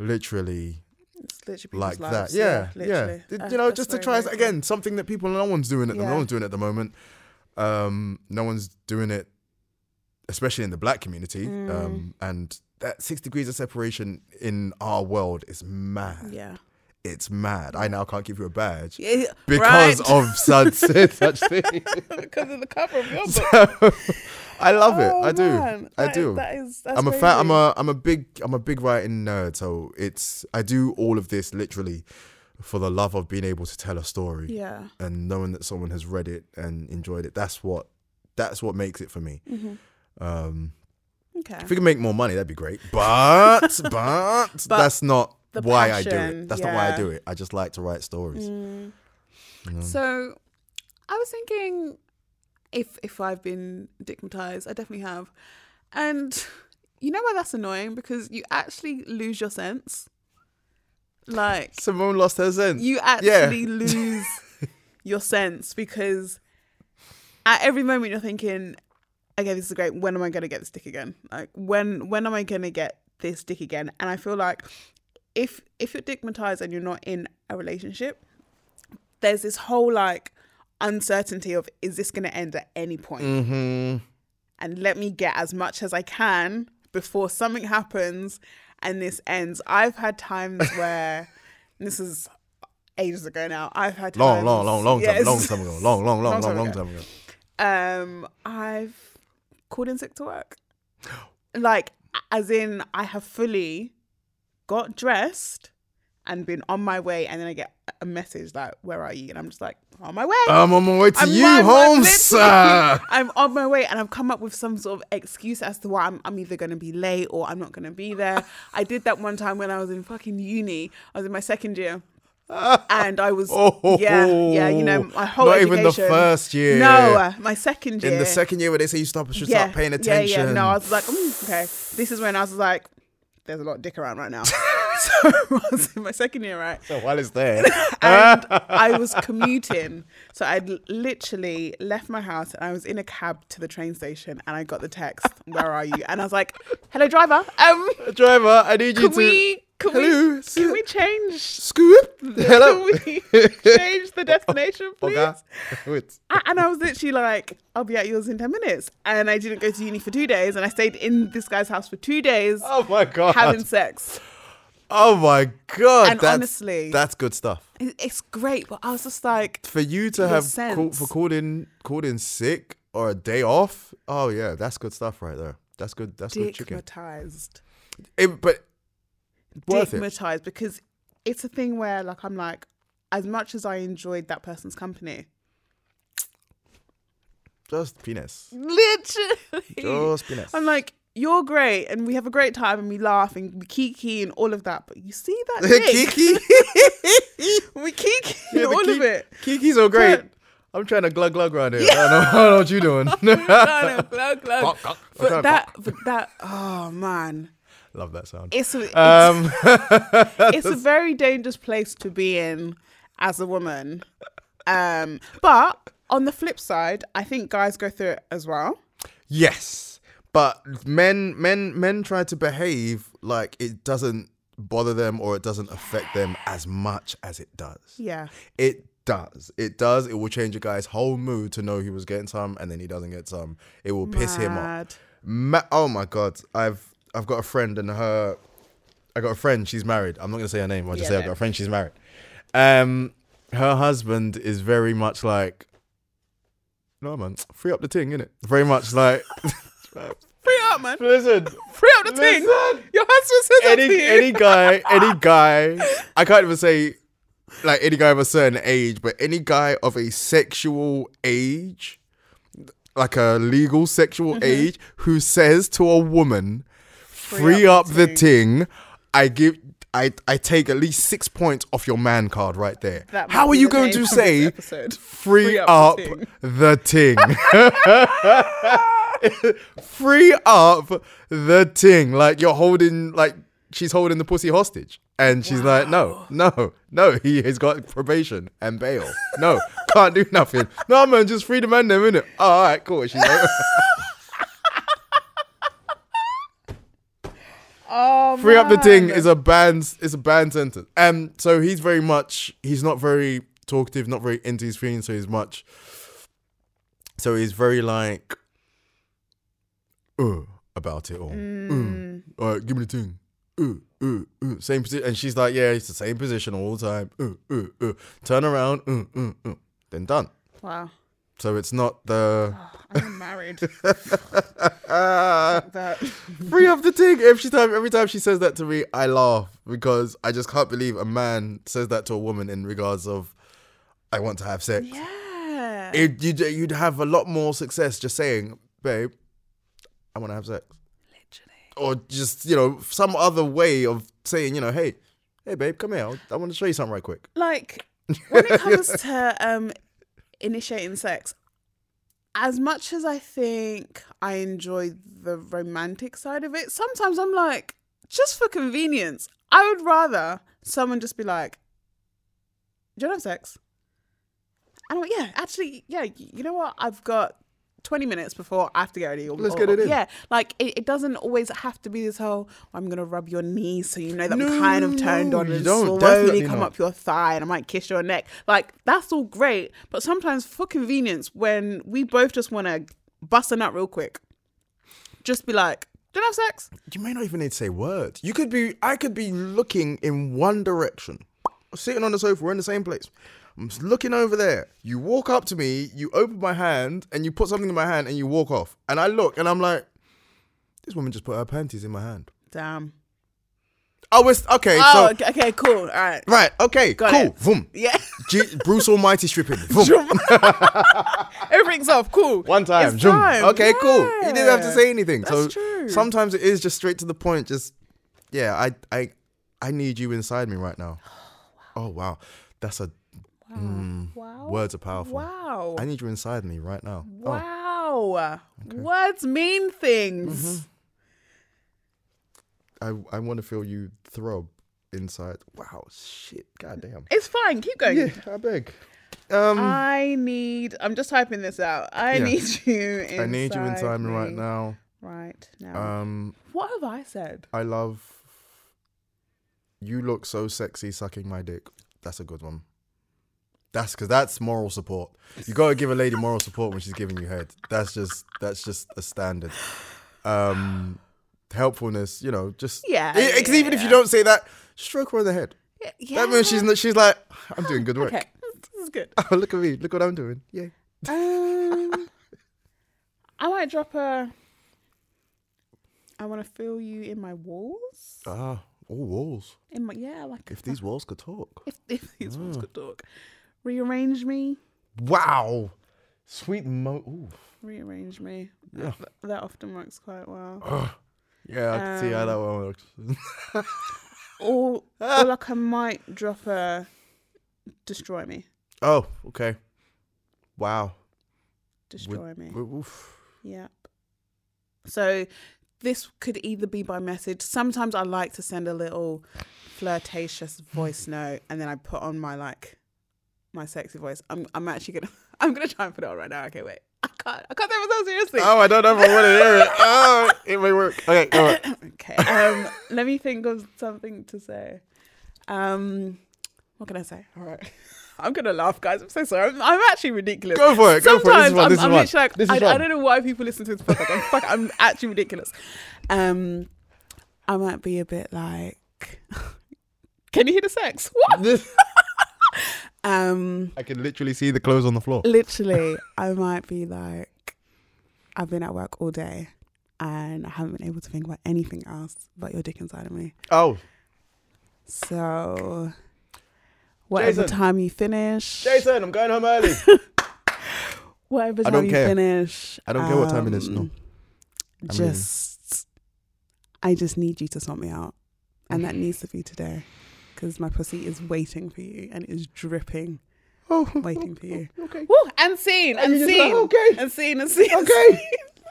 literally It's literally like people's that lives. yeah yeah, literally. Th- Uh, you know just to try very again something that people no one's doing it Yeah. no one's doing it at the moment um no one's doing it especially in the black community Mm. um and that six degrees of separation in our world is mad. Yeah. It's mad. I now can't give you a badge Yeah, because right. of such such thing. because of the cover of your book. I love it. Oh, I do. man. I That do. is- that is. That's I'm a fan. I'm a I'm a big I'm a big writing nerd. So it's I do all of this literally for the love of being able to tell a story Yeah. and knowing that someone has read it and enjoyed it. That's what that's what makes it for me. Um, Okay. if we can make more money, that'd be great. But but, that's not the why I do it. That's not why I do it. I just like to write stories. Mm. So, I was thinking if if I've been dickmatized, I definitely have, and you know why that's annoying because you actually lose your sense. Like Simone lost her sense. you actually lose your sense because at every moment you're thinking, okay, this is great. When am I going to get this dick again? Like when when am I going to get this dick again? And I feel like if if you're dickmatized and you're not in a relationship, there's this whole like uncertainty of is this going to end at any point? Mm-hmm. and let me get as much as I can before something happens and this ends. I've had times where this is ages ago now. I've had Long, times, long, long, long time, long time ago. Long, long, long, Long long, time long ago. time ago. Um, I've called in sick to work. Like, as in, I have fully got dressed and been on my way, and then I get a message like, "Where are you?" And I'm just like, "On my way." I'm on my way to I'm you, I'm Holmes. Uh, I'm on my way and I've come up with some sort of excuse as to why I'm, I'm either going to be late or I'm not going to be there. I did that one time when I was in fucking uni. I was in my second year. And I was, Oh, yeah, yeah, you know, my whole Not even the first year. No, uh, my second year. In the second year where they say you stop, should yeah, start paying Yeah, attention. yeah. No, I was like, mm, okay. This is when I was like, there's a lot of dick around right now. so I was in my second year, right? so while it's there, and I was commuting. So I'd literally left my house and I was in a cab to the train station and I got the text, Where are you? And I was like, Hello, driver. Um, driver, I need you could to. we, could Hello, we, can we change? Scoop. Hello. Can we change the destination, please? Okay. Wait. A- And I was literally like, I'll be at yours in 10 minutes. And I didn't go to uni for two days and I stayed in this guy's house for two days Oh my god. having sex. oh my god. And that's, honestly- that's good stuff. It's great, but I was just like, For you to have called, for called in called in sick or a day off. Oh yeah, that's good stuff right there. That's good. That's good chicken. It, but worth it. Because it's a thing where like I'm like, as much as I enjoyed that person's company, Just penis. literally, Just penis. I'm like, you're great and we have a great time and we laugh and we kiki and all of that, but you see that? Kiki. we kiki Yeah, all Ki- of it. Kiki's so great. But- I'm trying to glug glug around here. I, don't know, I don't know what you're doing. no, no, glug, glug. But that, but that, oh man, Love that sound. It's a, Um, it's a very dangerous place to be in as a woman. Um, but on the flip side, I think guys go through it as well. yes, but men, men, men try to behave like it doesn't bother them or it doesn't affect them as much as it does. Yeah. It does. It does. It will change a guy's whole mood to know he was getting some and then he doesn't get some. It will piss him off. Ma- oh my god, I've I've got a friend and her, I got a friend. She's married. I'm not gonna say her name. I'll just Yeah, say I've got a friend. She's married. Um, her husband is very much like, no man, free up the thing, innit? Very much like, Free up, man. listen, Free up the thing. Listen. Your husband says any any guy, any guy, I can't even say like any guy of a certain age, but any guy of a sexual age, like a legal sexual Mm-hmm. age, who says to a woman, "Free, up up, the ting," I give. I, I take at least six points off your man card right there. How are you going to say free, Free up, the ting. the ting? free up the ting. Like you're holding, like she's holding the pussy hostage. And she's like, no, no, no, he has got probation and bail. No, can't do nothing. No, man, just free the man them, innit? Oh, all right, cool. She's like, Oh, free up the ting man. is a banned is a banned sentence. Um, so he's very much he's not very talkative, not very into his feelings, so he's much so he's very like uh about it all. Mm. Uh, all right, give me the ting. Uh, uh, uh. Same position, and she's like, yeah, it's the same position all the time. Uh, uh. Turn around, uh, uh, uh. then done. Wow. So it's not the I'm married. ah. that. free up the ting. Every time, every time she says that to me, I laugh because I just can't believe a man says that to a woman in regards of I want to have sex. Yeah. It, you'd, you'd have a lot more success just saying, babe, I want to have sex, Literally. or just you know some other way of saying, you know, hey, hey, babe, come here. I want to show you something right quick. like when it comes to um initiating sex. As much as i think i enjoy the romantic side of it sometimes i'm like just for convenience i would rather someone just be like do you want to have sex? And i'm like yeah actually yeah you know what? I've got 20 minutes before I have to get ready. Or, Let's or- get it in. Yeah, like it, it doesn't always have to be this whole I'm gonna rub your knee so you know that No, I'm kind of turned on you and don't. slowly come not. up your thigh and I might kiss your neck. Like that's all great, but sometimes for convenience, when we both just want to bust a nut real quick, just be like, "Do you have sex?" You may not even need to say words. You could be, I could be looking in one direction, sitting on the sofa, we're in the same place. I'm just looking over there. You walk up to me, you open my hand, and you put something in my hand, and you walk off. And I look, and I'm like, this woman just put her panties in my hand. Damn. Oh, it's okay. Oh, so okay, okay, cool. All right. right, okay, Got cool. it. Boom. Yeah. G- Bruce Almighty stripping. Boom. Everything's off. Cool. One time. It's time. Okay, cool. You didn't have to say anything. so That's true. sometimes it is just straight to the point. Just yeah, I I I need you inside me right now. Oh wow, that's a mm, Wow. words are powerful. Wow. I need you inside me right now. Oh, Wow. Words mean things. Mm-hmm. I I want to feel you throb inside. Wow, shit, goddamn. It's fine. Keep going. Yeah, I beg. Um, I need. I'm just typing this out. I Yeah. need you. Inside I need you inside me right now. Right now. Um, what have I said? I love. You look so sexy sucking my dick. That's a good one. That's because that's moral support. You got to give a lady moral support when she's giving you head. That's just that's just a standard. Um, helpfulness, you know, just Yeah, Because yeah, even if you don't say that, stroke her on the head. Yeah. That means she's she's like, I'm doing good work. okay. This is good. Oh, look at me. Look what I'm doing. Yeah. Um, I might drop a. I want to feel you in my walls. Ah, all walls. In my yeah, like If these walls could talk. if, if these Ah. walls could talk, rearrange me, Wow. Sweet mo. Ooh. rearrange me. Yeah. That, that often works quite well. Yeah, I can see how that um, one works. Or, or like I might drop a destroy me, oh, okay. Wow. destroy me. would- oof. Yep. So this could either be by message. Sometimes I like to send a little flirtatious voice note, and then I put on my like my sexy voice. I'm I'm actually gonna I'm gonna try and put it on right now. Okay, wait. I can't I can't take myself seriously. Oh, I don't know if I want to hear it. Oh, it may work. Okay, go on. Okay. Um, let me think of something to say. Um, what can I say? All right. I'm gonna laugh, guys. I'm so sorry. I'm, I'm actually ridiculous. Go for it, go for it. This is Sometimes fun, I'm, this is I'm like, This is I, I don't know why people listen to this podcast. I'm, fuck, I'm actually ridiculous. Um, I might be a bit like, can you hear the sex? What? Um, I can literally see the clothes on the floor. literally, I might be like, I've been at work all day, and I haven't been able to think about anything else but your dick inside of me. Oh, So, whatever Jason. time you finish, Jason, I'm going home early. whatever I time don't you care. finish, I don't care what time it is, no. um, I'm leaving. Just, I just need you to sort me out, and that needs to be today, because my pussy is waiting for you and it is dripping, Oh, waiting for you. okay. Woo, and seen, and you just seen, go, okay. and seen, and seen. Okay.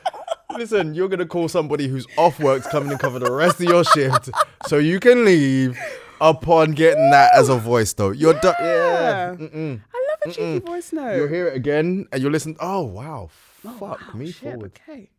Listen, you're gonna call somebody who's off work to come in and cover the rest of your shift, so you can leave upon getting that as a voice. Though you're done. Yeah. Yeah. Mm-mm. I love a cheeky voice note. You'll hear it again, and you'll listen. Oh wow! Oh, Fuck wow, me shit, forward. Okay.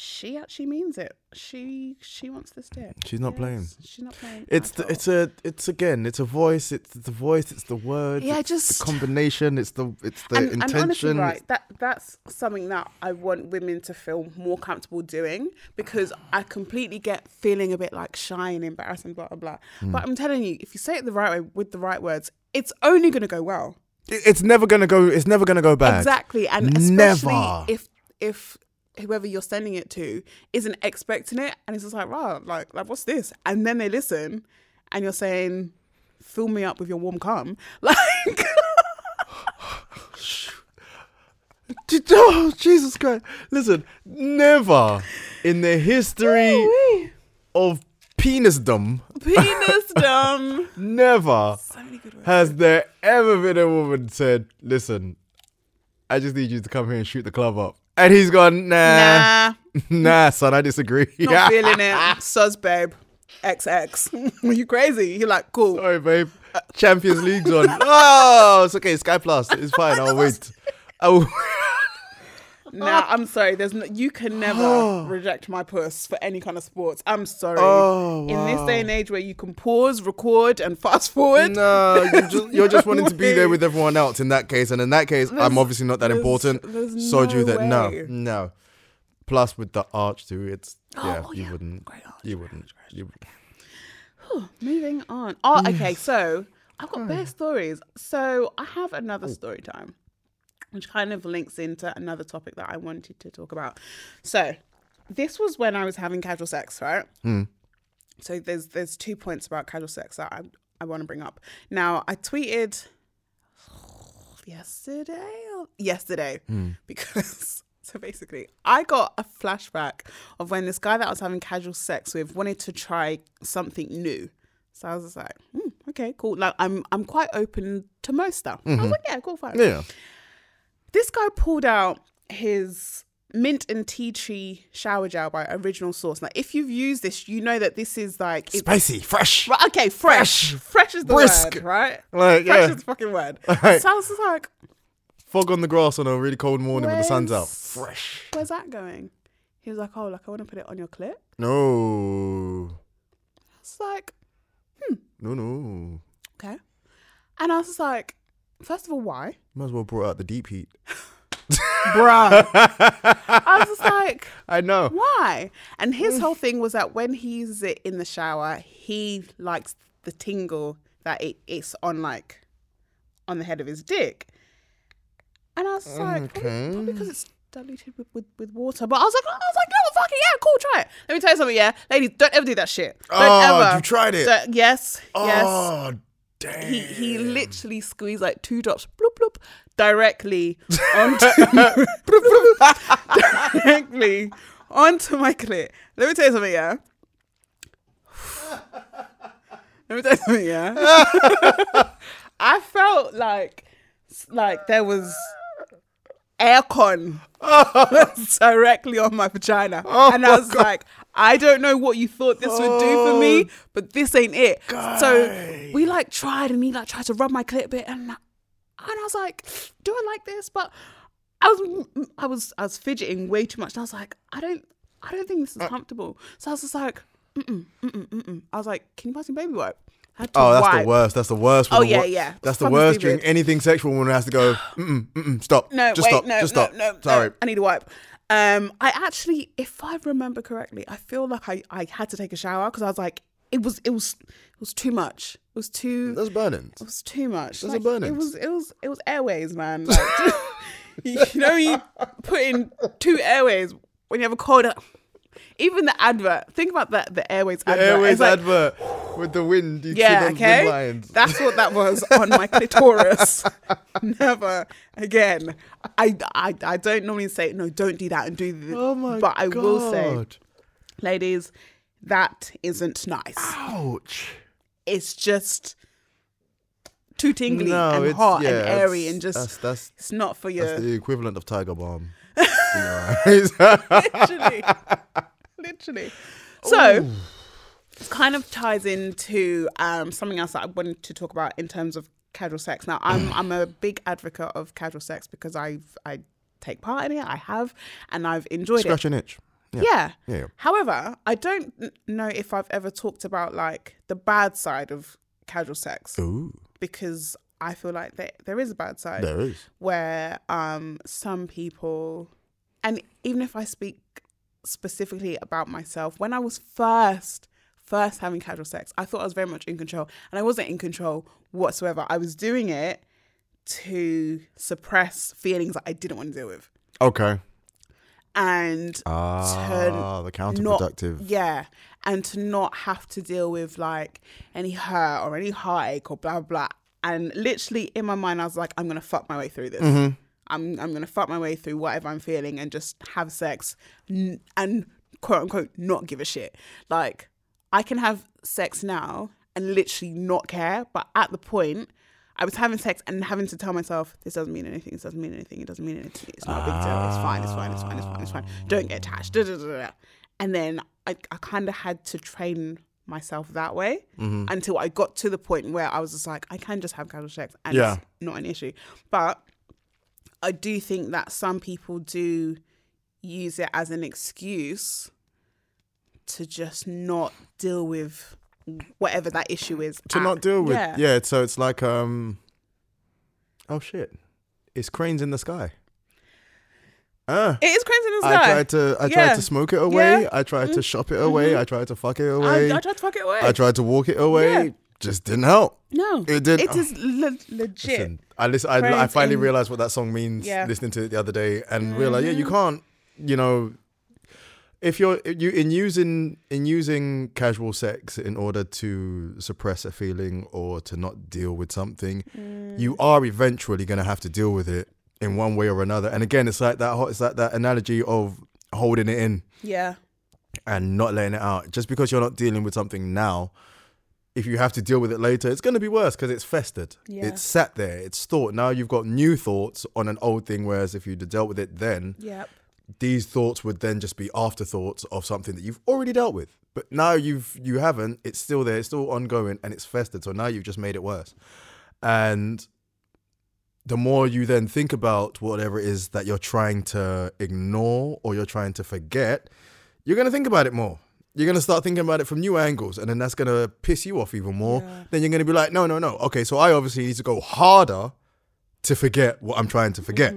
She actually means it. She she wants this dick. She's not playing. She's not playing. It's the, it's a it's again it's a voice it's the voice it's the word Yeah, it's just- the combination it's the it's the and, and intention honestly, right, that that's something that I want women to feel more comfortable doing because I completely get feeling a bit like shy and embarrassed and blah blah blah. Hmm. But I'm telling you, if you say it the right way with the right words, it's only going to go well. It's never gonna go it's never gonna go bad Exactly, and especially Never. if if whoever you're sending it to isn't expecting it, and it's just like, wow, like like what's this? And then they listen, and you're saying, "Fill me up with your warm cum," like. oh Jesus Christ listen never in the history of penisdom penisdom never So many good words. has there ever been a woman said listen I just need you to come here and shoot the club up and he's gone nah Nah, nah son I disagree not feeling it. Sus, babe. XX. Are you crazy? You're like, cool. Sorry, babe. Champions League's on. Oh, it's okay. Sky Plus. It's fine. I'll wait. I will. Nah, oh. I'm sorry. There's no, you can never reject my puss for any kind of sports. I'm sorry. Oh, In this day and age where you can pause, record, and fast forward, No, you just, you're just wanting to be there with everyone else in that case. And in that case, There's- I'm obviously not that there's- important. there's so do that. No, way. no. Plus, with the arch too, it's oh, yeah, Oh, you yeah. wouldn't. Great arch, You wouldn't. You, Moving on. Oh, okay. So I've got bare stories. So I have another story time, which kind of links into another topic that I wanted to talk about. So this was when I was having casual sex, right? Hmm. So there's there's two points about casual sex that I I want to bring up. Now I tweeted yesterday yesterday hmm. because so basically I got a flashback of when this guy that I was having casual sex with wanted to try something new. So I was just like, hmm, okay, cool. Like I'm I'm quite open to most stuff. I was mm-hmm. like, yeah, cool, fine. yeah. This guy pulled out his mint and tea tree shower gel by Original Source. Now, if you've used this, you know that this is like Spicy, fresh. Right, okay, fresh. Fresh, is the Brisk. word, right? Like, fresh yeah. is the fucking word. Right. So I was just like, Fog on the grass on a really cold morning when the sun's out. Fresh. where's that going? He was like, oh, like I want to put it on your clip. No. It's like, hmm. No, no. okay. And I was just like, first of all, why? Might as well brought out the deep heat. Bruh. I was just like, I know. why? And his mm. whole thing was that when he uses it in the shower, he likes the tingle that it, it's on like on the head of his dick. And I was just like, probably, Okay. probably because it's diluted with, with, with water. But I was like, I was like, no, fucking yeah, cool, try it. Let me tell you something, yeah, ladies, don't ever do that shit. Don't Oh, ever. you tried it? Don't- yes, yes. Oh, damn. He he literally squeezed like two drops, bloop bloop, directly onto directly onto my clit. Let me tell you something, yeah. Let me tell you something, yeah. I felt like like there was aircon directly on my vagina, and I was like, I don't know what you thought this would do for me, oh, but this ain't it. So we like tried, and he like tried to rub my clit a bit, and and I was like, do I like this? But I was I was I was fidgeting way too much, and I was like, I don't I don't think this is uh. comfortable. So I was just like, mm-mm, mm-mm, mm-mm. I was like, can you pass me baby wipe? I had to Oh, that's wipe. the worst. That's the worst. Oh, the yeah, yeah. That's the worst during anything sexual when it has to go. Mm-mm, mm-mm, stop. No, just wait, stop. no, just stop. no, no. Sorry. I need a wipe. Um, I actually, if I remember correctly, I feel like I, I had to take a shower because I was like, it was it was it was too much. It was too That's burning. it was too much. A Like, burning. It was it was it was Airwaves, man. Like, you know, you put in two Airwaves when you have a cold. Even the advert. Think about that. The Airwaves The advert. Airwaves like, advert with the wind. You yeah, okay. That's what that was on my clitoris. Never again. I, I I don't normally say no. Don't do that and do. This. Oh my But I will say, ladies, that isn't nice. Ouch. It's just too tingly No, and hot yeah, and airy and just. that's that's it's not for you. that's the equivalent of Tiger Balm. Literally, literally. So, it kind of ties into um, something else that I wanted to talk about in terms of casual sex. Now, I'm I'm a big advocate of casual sex because I've I take part in it. I have, and I've enjoyed Scratch it. an itch. Yeah. Yeah. Yeah. However, I don't know if I've ever talked about like the bad side of casual sex Ooh, because I feel like there there is a bad side there is. where um some people and even if I speak specifically about myself when I was first first having casual sex I thought I was very much in control and I wasn't in control whatsoever I was doing it to suppress feelings that I didn't want to deal with Okay. and Ah, the not counterproductive. yeah and to not have to deal with like any hurt or any heartache or blah blah blah and literally in my mind I was like I'm gonna fuck my way through this Mm-hmm. I'm I'm gonna fuck my way through whatever I'm feeling and just have sex and quote unquote not give a shit like I can have sex now and literally not care but at the point I was having sex and having to tell myself this doesn't mean anything this doesn't mean anything it doesn't mean anything it's not a big deal it's fine it's fine it's fine it's fine it's fine don't get attached da, da, da. and then I, I kind of had to train myself that way Mm-hmm. until I got to the point where I was just like I can just have casual sex and Yeah. it's not an issue but I do think that some people do use it as an excuse to just not deal with whatever that issue is to at- not deal with. yeah, Yeah. so it's like um. Oh shit! It's cranes in the sky. Ah. it is cranes in the sky. I tried to I tried to smoke it away. Yeah. I tried to shop it away. I tried to fuck it away. I, I tried to fuck it away I tried to walk it away. Yeah. Just didn't help. no It did- it is le- legit Listen, I listen, I, I finally in- realized what that song means Yeah. Mm-hmm. listening to it the other day and realized yeah you can't you know if you're if you in using in using casual sex in order to suppress a feeling or to not deal with something Mm. you are eventually going to have to deal with it in one way or another and again it's like that ho- it's like that analogy of holding it in yeah and not letting it out. Just because you're not dealing with something now, if you have to deal with it later, it's going to be worse because it's festered. Yeah. It's sat there. It's thought. Now you've got new thoughts on an old thing. Whereas if you'd have dealt with it then, yep these thoughts would then just be afterthoughts of something that you've already dealt with. But now you've you haven't. It's still there. It's still ongoing and it's festered. So now you've just made it worse. And the more you then think about whatever it is that you're trying to ignore or you're trying to forget, you're going to think about it more. You're to start thinking about it from new angles, and then that's to piss you off even more. Yeah. Then you're to be like, no, no, no. Okay, so I obviously need to go harder to forget what I'm trying to forget.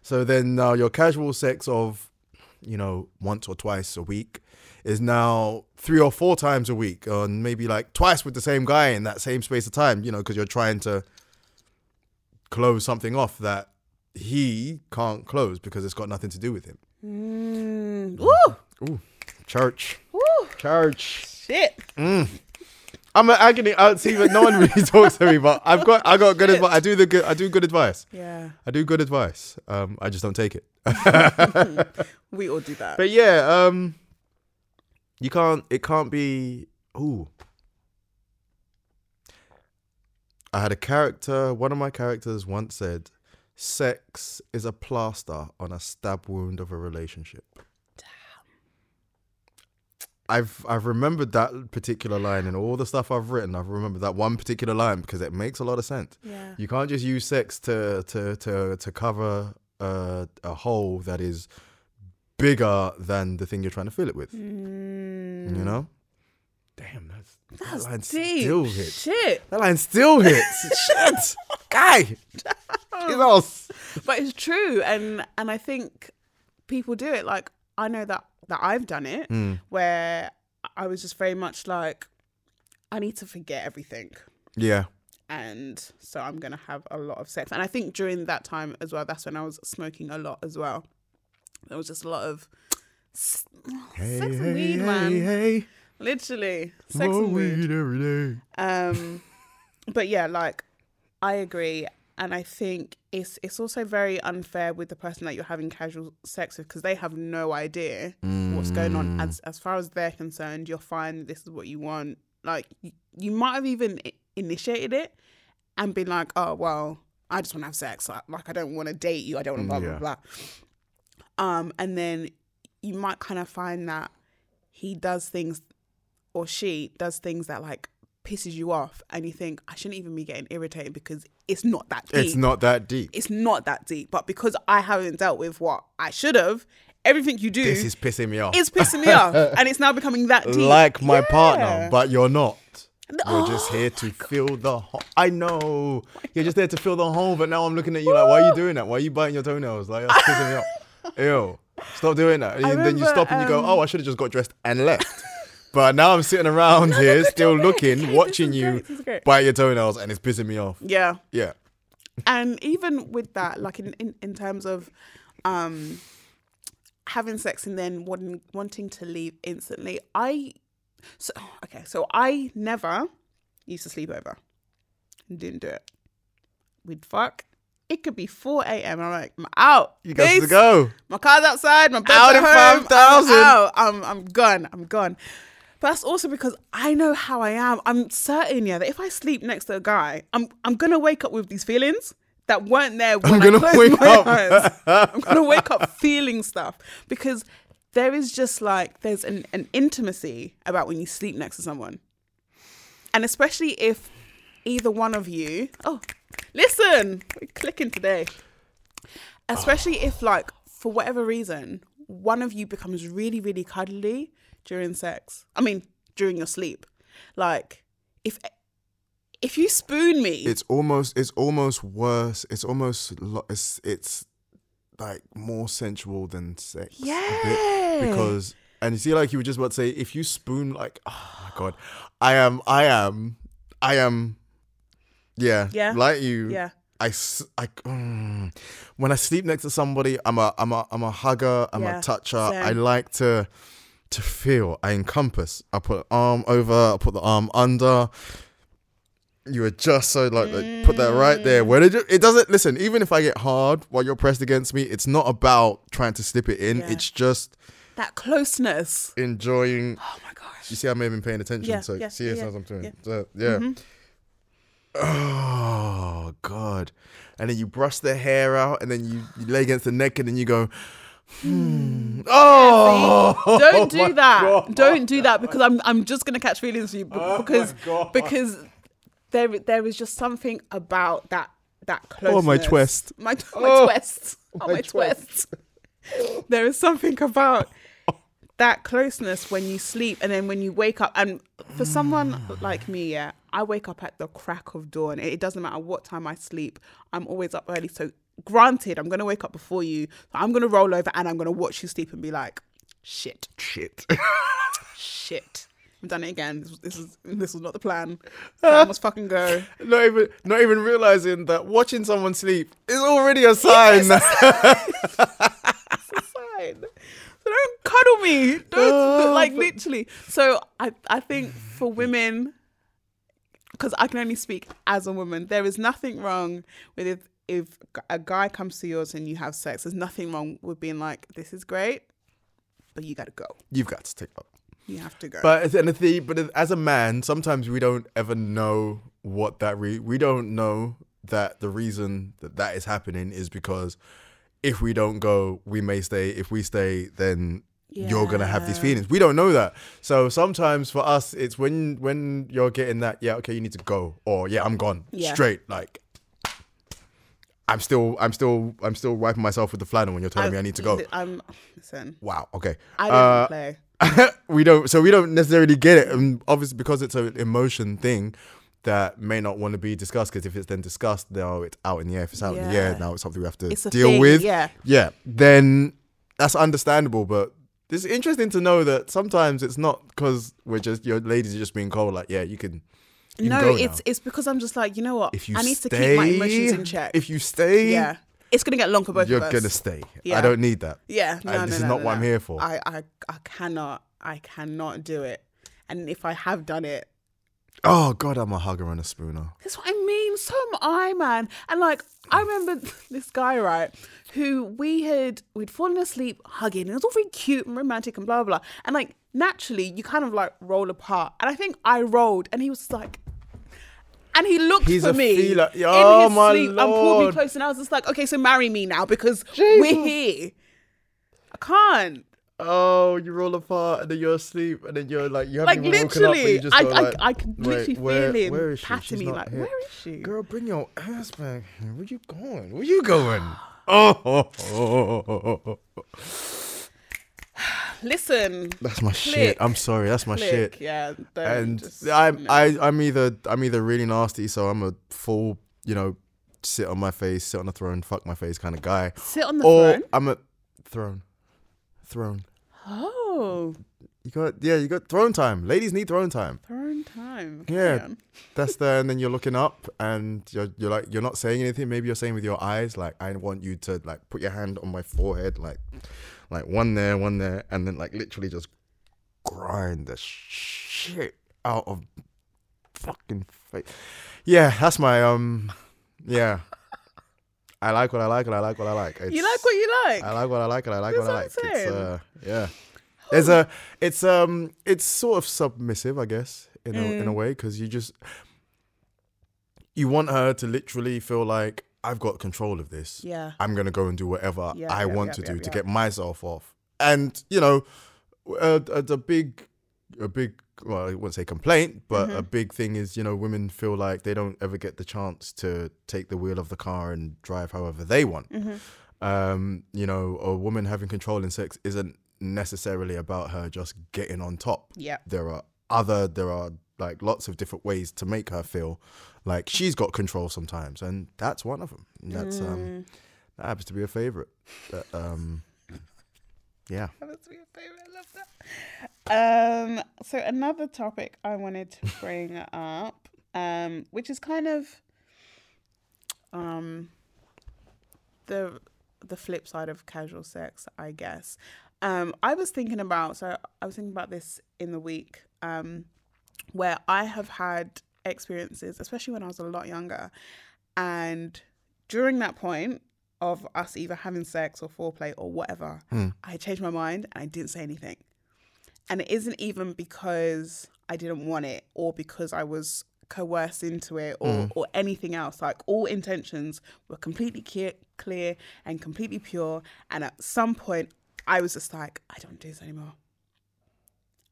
So then now your casual sex of, you know, once or twice a week is now three or four times a week, and maybe like twice with the same guy in that same space of time, you know, because you're trying to close something off that he can't close because it's got nothing to do with him. mm. Woo! Ooh, church, Woo! church. shit I'm an agony. I see, but no one really talks to me. But I've got, I got good advice. I do the good. I do good advice. yeah I do good advice. Um, I just don't take it. we all do that But yeah, um, you can't. It can't be. Ooh. I had a character. One of my characters once said, "Sex is a plaster on a stab wound of a relationship." I've I've remembered that particular line in all the stuff I've written. I've remembered that one particular line because it makes a lot of sense. Yeah. You can't just use sex to to to to cover a, a hole that is bigger than the thing you're trying to fill it with. Mm, You know? Damn, that's, that's that line deep. still hits. Shit. That line still hits. Shit, guy. But it's true and and i think people do it like i know that that i've done it Mm. where i was just very much like i need to forget everything Yeah. and so i'm gonna have a lot of sex and i think during that time as well that's when i was smoking a lot as well there was just a lot of s- Hey, sex hey, and weed hey, man hey. literally sex More and weed every day. um, but yeah, like I agree, and I think it's it's also very unfair with the person that you're having casual sex with because they have no idea what's going on. As as far as they're concerned, you're fine. This is what you want. Like you, you might have even initiated it and been like, oh well, I just want to have sex. Like, like I don't want to date you. I don't want to blah blah Yeah. blah. Um, and then you might kind of find that he does things or she does things that like pisses you off and you think I shouldn't even be getting irritated because it's not that deep. It's not that deep. It's not that deep. But because I haven't dealt with what I should have, everything you do This is pissing me off. is pissing me off. And it's now becoming that deep. like my Yeah. partner, but you're not. You're Oh just here to fill the hole. I know. You're just there to fill the hole, but now I'm looking at you like, why are you doing that? Why are you biting your toenails? Like, that's pissing me off. Ew. Stop doing that. And I then you stop and you go, um, oh, I should have just got dressed and left. But now I'm sitting around here still okay. looking, This watching you great, this is great. bite your toenails, and it's pissing me off. yeah. Yeah. and even with that like in, in, in terms of um having sex and then wanting wanting to leave instantly i so okay so i never used to sleep over didn't do it we'd fuck it could be 4 a.m. I'm like, I'm out. You got to go. My car's outside. My bed's Out at home. 5,000. I'm out. I'm, I'm gone. I'm gone. But that's also because I know how I am. I'm certain, yeah, that if I sleep next to a guy, I'm I'm gonna wake up with these feelings that weren't there when I'm gonna closed wake my up. eyes. I'm gonna wake up feeling stuff because there is just like there's an, an intimacy about when you sleep next to someone, and especially if either one of you. Oh, listen, we're clicking today especially if like for whatever reason one of you becomes really really cuddly during sex i mean during your sleep like if if you spoon me It's almost. It's almost worse. It's almost. It's. It's like more sensual than sex. Yeah. because and you see, like you were just about to say, if you spoon, like, oh my god, I am. I am. I am. Yeah. Yeah. Like you. yeah I mm, when I sleep next to somebody, I'm a I'm a I'm a hugger. I'm Yeah, a toucher. I like to to feel. I encompass. I put arm over. I put the arm under. You adjust so like, like, put that right there. Where did it, it doesn't listen. Even if I get hard while you're pressed against me, it's not about trying to slip it in. Yeah. It's just that closeness enjoying. oh my gosh You see, I may have been paying attention. Yeah, so yeah, see as yeah, I'm doing. yeah. So, yeah. Mhm. Oh God! And then you brush the hair out, and then you, you lay against the neck, and then you go. Hmm. Oh! don't do my that. God. don't do that because i'm i'm just gonna catch feelings for you Oh because because there there is just something about that that closeness Oh, my twist. my, my Oh, twist. Oh my my twist. there is something about that closeness when you sleep and then when you wake up. And for someone like me yeah i wake up at the crack of dawn. It doesn't matter what time i sleep. I'm always up early so granted i'm gonna wake up before you so i'm gonna roll over and i'm gonna watch you sleep and be like shit Shit. shit i've done it again this, was- this is this was not the plan i must fucking go not even, not even realizing that watching someone sleep is already a sign. it's a sign. So don't cuddle me. Don't Oh, like but- literally. So I I think for women, because I can only speak as a woman, there is nothing wrong with if if a guy comes to yours and you have sex. There's nothing wrong with being like, this is great, but you gotta go. You've got to take up. You have to go. But and the but as a man, sometimes we don't ever know what that re- we don't know that the reason that that is happening is because if we don't go, we may stay. If we stay, then you're gonna have these feelings. We don't know that. So sometimes for us, it's when when you're getting that, yeah, okay, you need to go, or yeah, I'm gone Yeah. straight. Like I'm still, I'm still, I'm still wiping myself with the flannel when you're telling me I need to go. I'm listen. Wow. Okay. I don't Uh, play. we don't so we don't necessarily get it and obviously because it's an emotion thing that may not want to be discussed because if it's then discussed now it's out in the air if it's out in the air now it's something we have to It's a deal thing, with yeah. yeah then that's understandable but it's interesting to know that sometimes it's not because we're just your ladies are just being cold like yeah you can No, it's now. it's because I'm just like you know what? if you I need stay to keep my emotions in check. if you stay yeah, it's gonna get long for both you're of us. gonna stay Yeah. i don't need that Yeah, no, no, this is no, not no, what I'm here for. I, I, I cannot, I cannot do it. And if I have done it, oh god i'm a hugger and a spooner that's what I mean. So am I, man. And like, I remember this guy, right, who we had, we'd fallen asleep hugging, and it was all very cute and romantic and blah, blah, blah. And like, naturally, you kind of like roll apart. And I think I rolled, and he was like, and he looked He's for me feeler. in Oh, his my sleep and pulled me Lord. close, and I was just like, okay, so marry me now because we're here. I can't. Oh, you roll apart and then you're asleep and then you're like you like haven't even woken up. but literally, you just I, I, like, I "Wait, literally where- feel him where is she? patting She's me like, here." where is she? Girl, bring your ass back. here. Where you going? Where you going? Oh, oh, oh, oh, oh, oh. Listen, that's my Click. shit. I'm sorry, that's my click, shit. yeah, And just, I'm no. I I'm either I'm either really nasty, so I'm a full you know sit on my face, sit on the throne, fuck my face kind of guy, sit on the or throne. I'm a throne, throne. Oh, You got yeah, you got throne time. Ladies need throne time. throne time. Yeah. That's there, and then you're looking up, and you're you're like you're not saying anything. Maybe you're saying with your eyes, like I want you to like put your hand on my forehead, like like one there, one there, and then like literally just grind the shit out of fucking face. Yeah, that's my um, yeah. I like what I like, and I like what I like. You like what you like. I like what I like, and I like That's what I what like. I'm It's uh, yeah. There's a, it's um, it's sort of submissive, I guess, in a in a Mm. way, because you just you want her to literally feel like I've got control of this. yeah, I'm gonna go and do whatever Yeah, I yeah, want yeah, to do to get myself off. And you know, a big, a big, well, I wouldn't say complaint, but Mm-hmm. a big thing is you know women feel like they don't ever get the chance to take the wheel of the car and drive however they want. Mm-hmm. Um, you know, a woman having control in sex isn't necessarily about her just getting on top yeah. there are other there are like lots of different ways to make her feel like she's got control sometimes and that's one of them that's Mm. um that happens to be a favorite That, um yeah That's your favorite. I love that. Um, so another topic I wanted to bring up, um, which is kind of um the the flip side of casual sex, I guess. Um, I was thinking about so I was thinking about this in the week, um, where I have had experiences, especially when I was a lot younger, and during that point of us either having sex or foreplay or whatever, I changed my mind and I didn't say anything. And it isn't even because I didn't want it or because I was coerced into it or, or anything else. Like all intentions were completely clear, clear and completely pure. And at some point, I was just like, I don't do this anymore.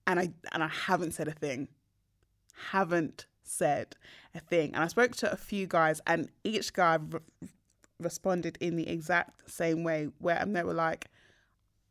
And I and I haven't said a thing. Haven't said a thing. And I spoke to a few guys, and each guy re- responded in the exact same way. Where and they were like,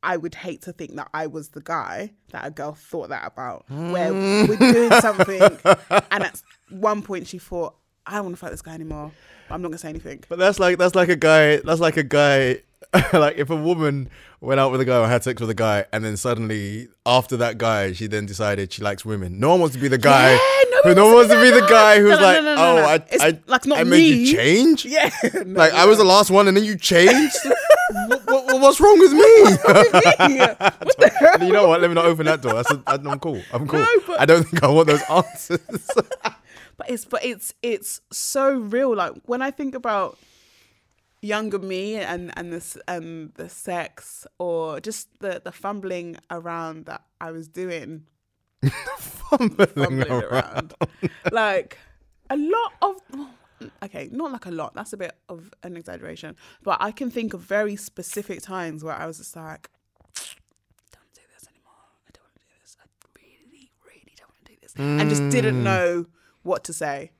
I would hate to think that I was the guy that a girl thought that about. Where we're hmm. doing something, and at one point she thought, I don't want to fight this guy anymore. I'm not gonna say anything. but that's like that's like a guy that's like a guy like if a woman went out with a guy or had sex with a guy and then suddenly after that guy she then decided she likes women no one wants to be the guy Yeah, who no one wants to be the guy who's No, no, like oh. I, It's I, like not I made you change Yeah, like I was the last one and then you changed what, what, what's wrong with me you know what? Let me not open that door. That's a, I'm cool. I'm cool. No, but- I don't think I want those answers. but it's but it's it's so real like when i think about younger me and and this and the sex or just the the fumbling around that I was doing fumbling, fumbling around. around. like a lot of okay not like a lot that's a bit of an exaggeration but I can think of very specific times where I was just like don't do this anymore I don't want to do this I really really don't want to do this mm. and just didn't mm. know what to say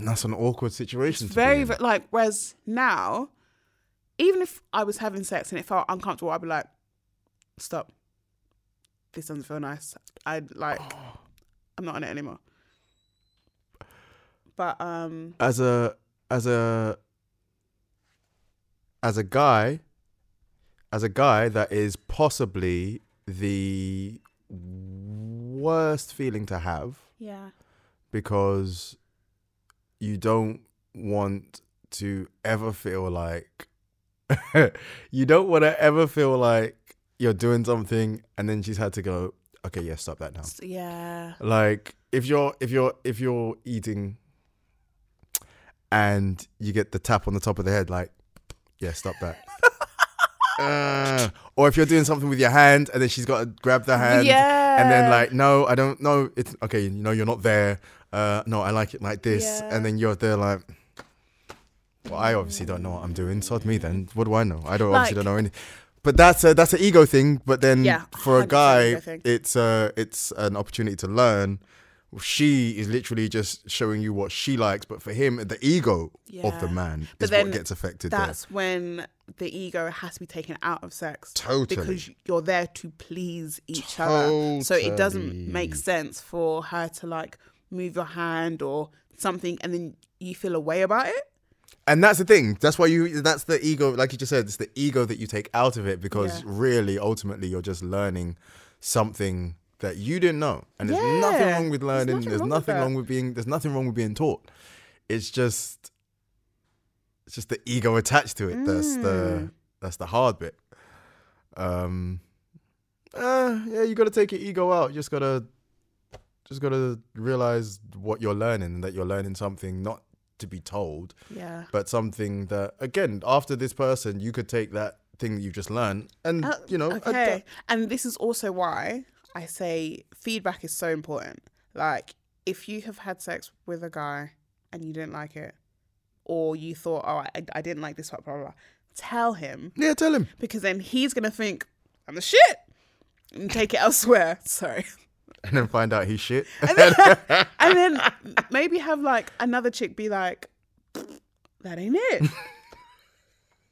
that's an awkward situation. It's to be very, like, whereas now, even if I was having sex and it felt uncomfortable, I'd be like, stop. This doesn't feel nice. I'd like, I'm not on it anymore. But, um, as a as a as a guy as a guy that is possibly the worst feeling to have yeah. because you don't want to ever feel like you don't want to ever feel like you're doing something and then she's had to go okay yeah stop that now Yeah. like if you're if you're if you're eating and you get the tap on the top of the head like yeah stop that Uh, or if you're doing something with your hand and then she's got to grab the hand yeah. and then like no i don't know it's okay you know you're not there. Uh no i like it like this. Yeah. and then you're there like well i obviously don't know what i'm doing sod me then what do i know? I don't obviously don't know anything but that's a that's an ego thing but then Yeah, for a guy it's uh it's an opportunity to learn. She is literally just showing you what she likes but for him the ego of the man But is what gets affected there. that's when the ego has to be taken out of sex. Totally. Because you're there to please each other. So it doesn't make sense for her to like move your hand or something and then you feel a way about it. and that's the thing that's why you that's the ego like you just said it's the ego that you take out of it because Yeah. really ultimately you're just learning something that you didn't know and there's nothing wrong with learning nothing there's wrong nothing that. wrong with being there's nothing wrong with being taught it's just it's just the ego attached to it that's Mm. the that's the hard bit um uh, yeah you gotta take your ego out you just gotta just gotta realize what you're learning and that you're learning something not to be told Yeah. but something that again after this person you could take that thing that you just learned and Uh, you know okay. adapt. And this is also why I say feedback is so important. Like, if you have had sex with a guy and you didn't like it, or you thought, oh, I, I didn't like this part, blah, blah, blah, tell him yeah tell him because then he's going to think, I'm the shit and take it elsewhere. Sorry. and then find out he's shit And then, and then maybe have like another chick be like, that ain't it. and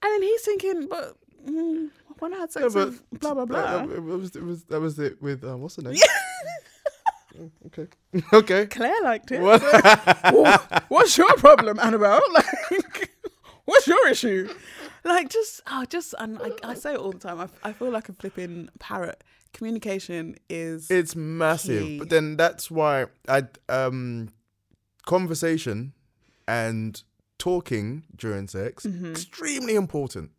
then he's thinking, but mm, when I had sex but- with blah, blah, blah. That, was, it was that was it with um, what's the name okay okay Claire liked it. What? Wha- What's your problem, Annabelle? Like, what's your issue? Like, just, oh, just, and I, I say it all the time. I, I feel like a flipping parrot. Communication is it's massive Key. but then that's why i um conversation and talking during sex Mm-hmm. extremely important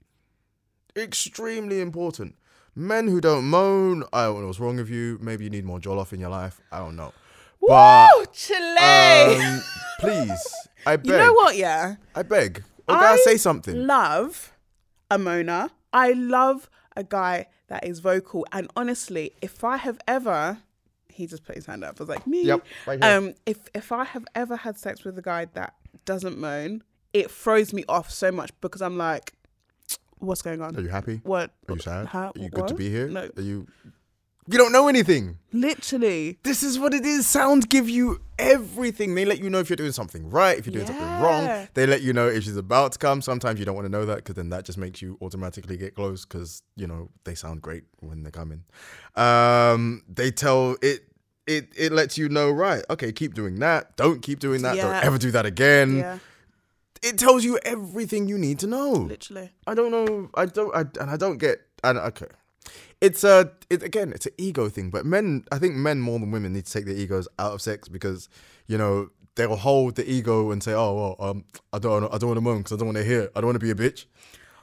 extremely important men who don't moan i don't know what's wrong with you maybe you need more jollof in your life i don't know Woo, Chile. um, please i beg you know what? Yeah, i beg okay I say something love a Mona. I love a guy that is vocal. And honestly, if I have ever, he just put his hand up. I was like, me. Yep, right here. um, if if I have ever had sex with a guy that doesn't moan, it throws me off so much because I'm like, what's going on? are you happy What? are you sad Huh? are you good to be here No, are you you don't know anything literally. This is what it is. Sounds give you everything. They let you know if you're doing something right, if you're doing something wrong. They let you know if she's about to come. Sometimes you don't want to know that because then that just makes you automatically get close because you know they sound great when they're coming. Um, they tell it. It it lets you know right. Okay, keep doing that. Don't keep doing that. Yeah. Don't ever do that again. Yeah, It tells you everything you need to know. literally. I don't know. I don't. I, and I don't get. And okay, it's a. It again. It's an ego thing. But men, I think men more than women need to take their egos out of sex because you know they'll hold the ego and say, "Oh well, um, I don't. I don't want to moan because I don't want to hear. I don't want to be a bitch."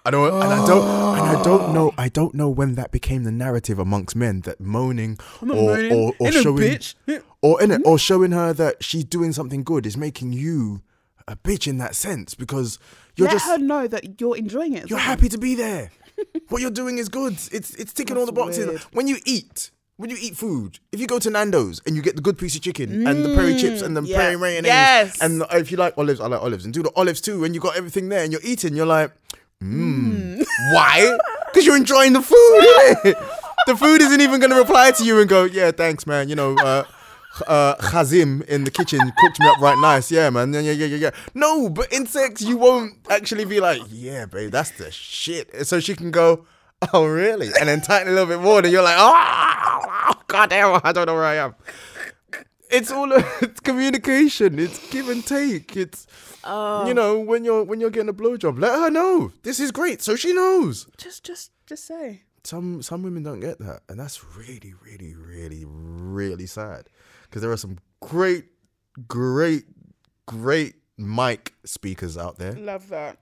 I don't, and I don't, and I don't know. I don't know when that became the narrative amongst men that moaning or moaning. or, or showing bitch. or in it, or showing her that she's doing something good is making you a bitch in that sense because you're just Let just her know that you're enjoying it. you're happy to be there. what you're doing is good. It's it's ticking all the boxes. weird. When you eat, when you eat food, if you go to Nando's and you get the good piece of chicken and the peri chips and the Mm, yeah. peri mayonnaise, Yes. and the- if you like olives, I like olives, and do the olives too, and you got everything there, and you're eating, you're like, mmm, why? Because you're enjoying the food. the food isn't even going to reply to you and go, yeah, thanks, man. You know, uh, uh, Khazim in the kitchen cooked me up right nice. Yeah, man. Yeah, yeah, yeah, yeah, yeah. No, but in sex, you won't actually be like, yeah, babe, that's the shit. So she can go, oh, really? And then tighten a little bit more. Then you're like, oh, God damn, I don't know where I am. It's all it's communication. It's give and take. It's Oh. you know when you're when you're getting a blowjob, let her know this is great, so she knows. Just, just, just say. Some some women don't get that, and that's really, really, really, really sad. Because there are some great, great, great mic speakers out there, Love that.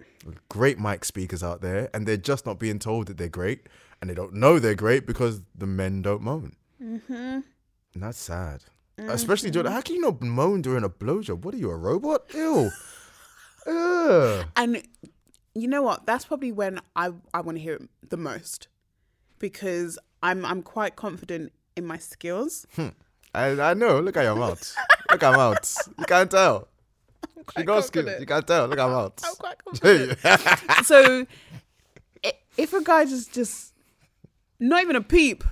great mic speakers out there, and they're just not being told that they're great, and they don't know they're great because the men don't moan. Mm-hmm. And that's sad. Especially during, how can you not moan during a blowjob? What are you, a robot? Ew. Ugh. And you know what? That's probably when I, I want to hear it the most because I'm I'm quite confident in my skills. I, I know. Look at your mouth. Look at your mouth. You can't tell. She quite got skills. confident. You can't tell. Look at your mouth. I'm quite confident. so if a guy just just not even a peep,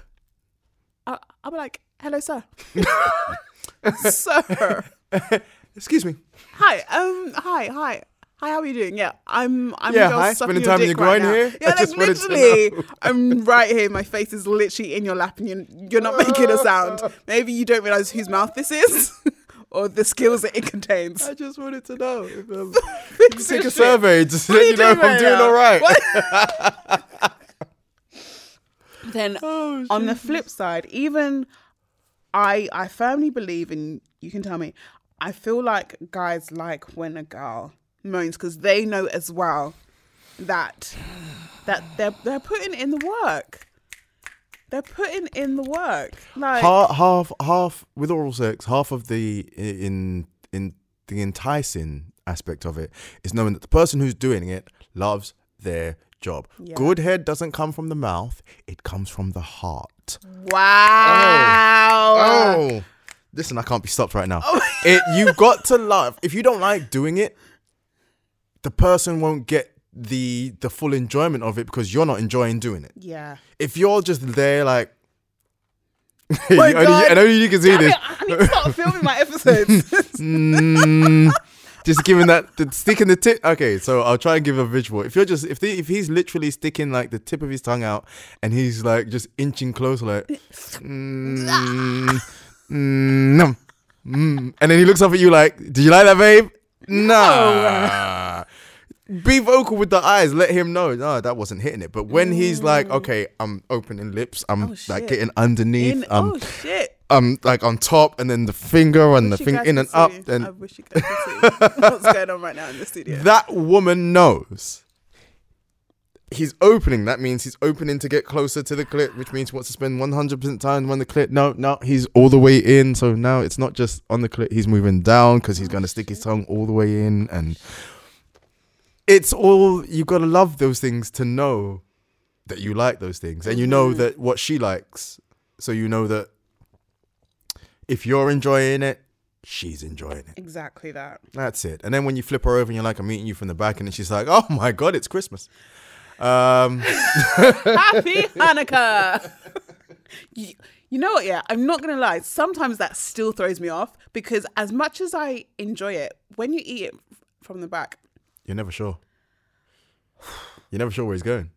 I, I'll be like, "Hello, sir, sir. Excuse me. Hi, um, hi, hi." Hi, how are you doing? Yeah, I'm. I'm Yeah, hi, spending time in your groin now. here? Yeah, I like literally. I'm right here. My face is literally in your lap, and you're, you're not making a sound. Maybe you don't realize whose mouth this is, or the skills that it contains. I just wanted to know. If, um, take a survey just let you know if I'm doing now? all right. Then Oh, on the flip side, even I I firmly believe, and you can tell me, I feel like guys like when a girl moans because they know as well that that they're they're putting in the work. They're putting in the work. Like half, half, half with oral sex. Half of the in in the enticing aspect of it is knowing that the person who's doing it loves their job. Yeah. Good head doesn't come from the mouth; it comes from the heart. wow. Oh, oh. listen, I can't be stopped right now. Oh. it you got to love. If you don't like doing it, the person won't get the the full enjoyment of it because you're not enjoying doing it. Yeah. If you're just there like. Only- and only you can see Damn this. it, I need to start filming my episodes. Mm, just giving that the sticking the tip. Okay, so I'll try and give a visual. If you're just if they, if he's literally sticking like the tip of his tongue out and he's like just inching close, like, mm, mm, mm, and then he looks up at you like, "Do you like that, babe?" Nah. Be vocal with the eyes. Let him know. No, that wasn't hitting it. But when he's like, okay, I'm opening lips. I'm Oh, like shit. getting underneath. In, um, oh shit. um, like on top, and then the finger and the Wish you thing guys in could and up. see. Then I wish you guys could see what's going on right now in the studio. that woman knows he's opening. That means he's opening to get closer to the clit, which means he wants to spend 100% time on the clit. No, no, he's all the way in. So now it's not just on the clit, he's moving down because he's going to stick his tongue all the way in. And it's all, you got to love those things to know that you like those things. And you know that what she likes. So you know that if you're enjoying it, she's enjoying it. exactly that. That's it. And then when you flip her over and you're like, I'm meeting you from the back, and then she's like, Oh my god, it's Christmas. Um, Happy Hanukkah. you, you know what? Yeah, I'm not gonna lie. Sometimes that still throws me off because as much as I enjoy it, when you eat it from the back, you're never sure. You're never sure where he's going.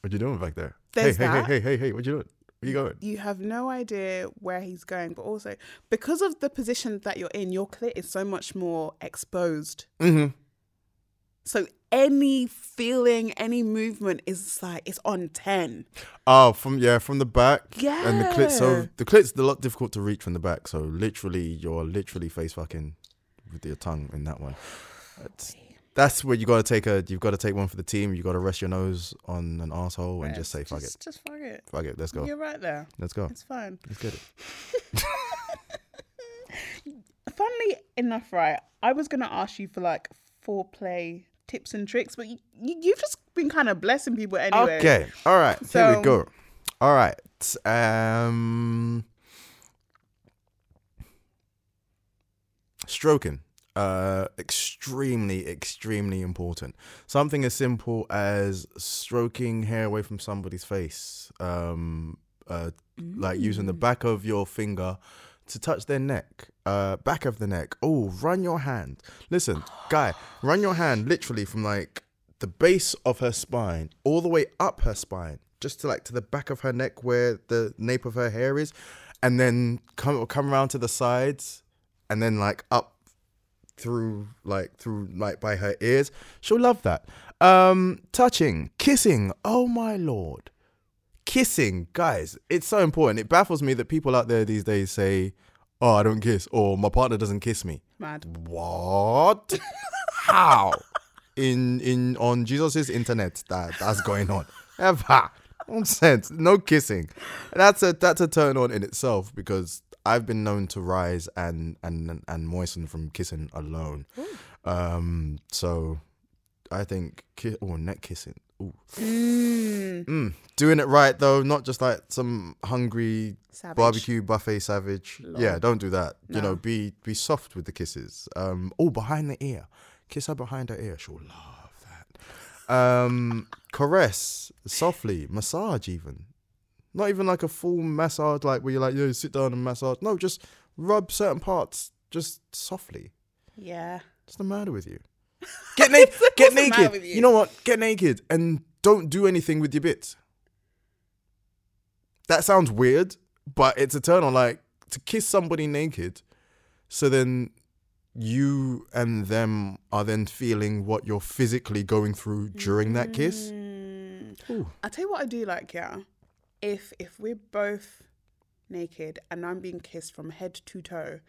What are you doing back there? There's hey, hey, that. hey, hey, hey, hey, what are you doing? Where you going? you have no idea where he's going. But also because of the position that you're in, your clit is so much more exposed. Mm-hmm. So any feeling, any movement is like it's on ten. Oh, from yeah, from the back. Yeah. And the clit. So the clit's a lot difficult to reach from the back. So literally, you're literally face fucking with your tongue in that one. That's where you got to take a. You've got to take one for the team. You got to rest your nose on an asshole and just say fuck just, it, Just fuck it. fuck it. Let's go. You're right there. Let's go. It's fine. Let's get it. Funnily enough, right, I was gonna ask you for like foreplay tips and tricks, but you, you you've just been kind of blessing people anyway. Okay. All right. Here So- we go. All right. Um stroking. Uh extremely extremely important. Something as simple as stroking hair away from somebody's face. Um uh like using the back of your finger to touch their neck, uh, back of the neck. Oh, run your hand. Listen, guy, run your hand literally from like the base of her spine all the way up her spine, just to like to the back of her neck where the nape of her hair is, and then come come around to the sides, and then like up through like through like by her ears. She'll love that. Um, touching, kissing. Oh my lord kissing, guys, it's so important. It baffles me that people out there these days say, "Oh, I don't kiss," or "My partner doesn't kiss me." Mad. What? How? In in on Jesus's internet that that's going on. Ever nonsense. No kissing. That's a that's a turn on in itself because I've been known to rise and and and moisten from kissing alone. Um. So I think ki- oh neck kissing. Ooh. Mm, doing it right though, not just like some hungry Savage. barbecue buffet savage. Yeah, don't do that. You know, be be soft with the kisses. Um, oh, behind the ear, kiss her behind her ear. She'll love that. Um, caress softly, massage even. Not even like a full massage, like where you're like, yo, sit down and massage. No, just rub certain parts just softly. Yeah. What's the matter with you? Get naked. get naked. You? you? know what? Get naked and don't do anything with your bits. That sounds weird, but it's a turn on. Like to kiss somebody naked, so then you and them are then feeling what you're physically going through during that kiss. Mm. Ooh. I tell you what I do like, yeah. If if we're both naked and I'm being kissed from head to toe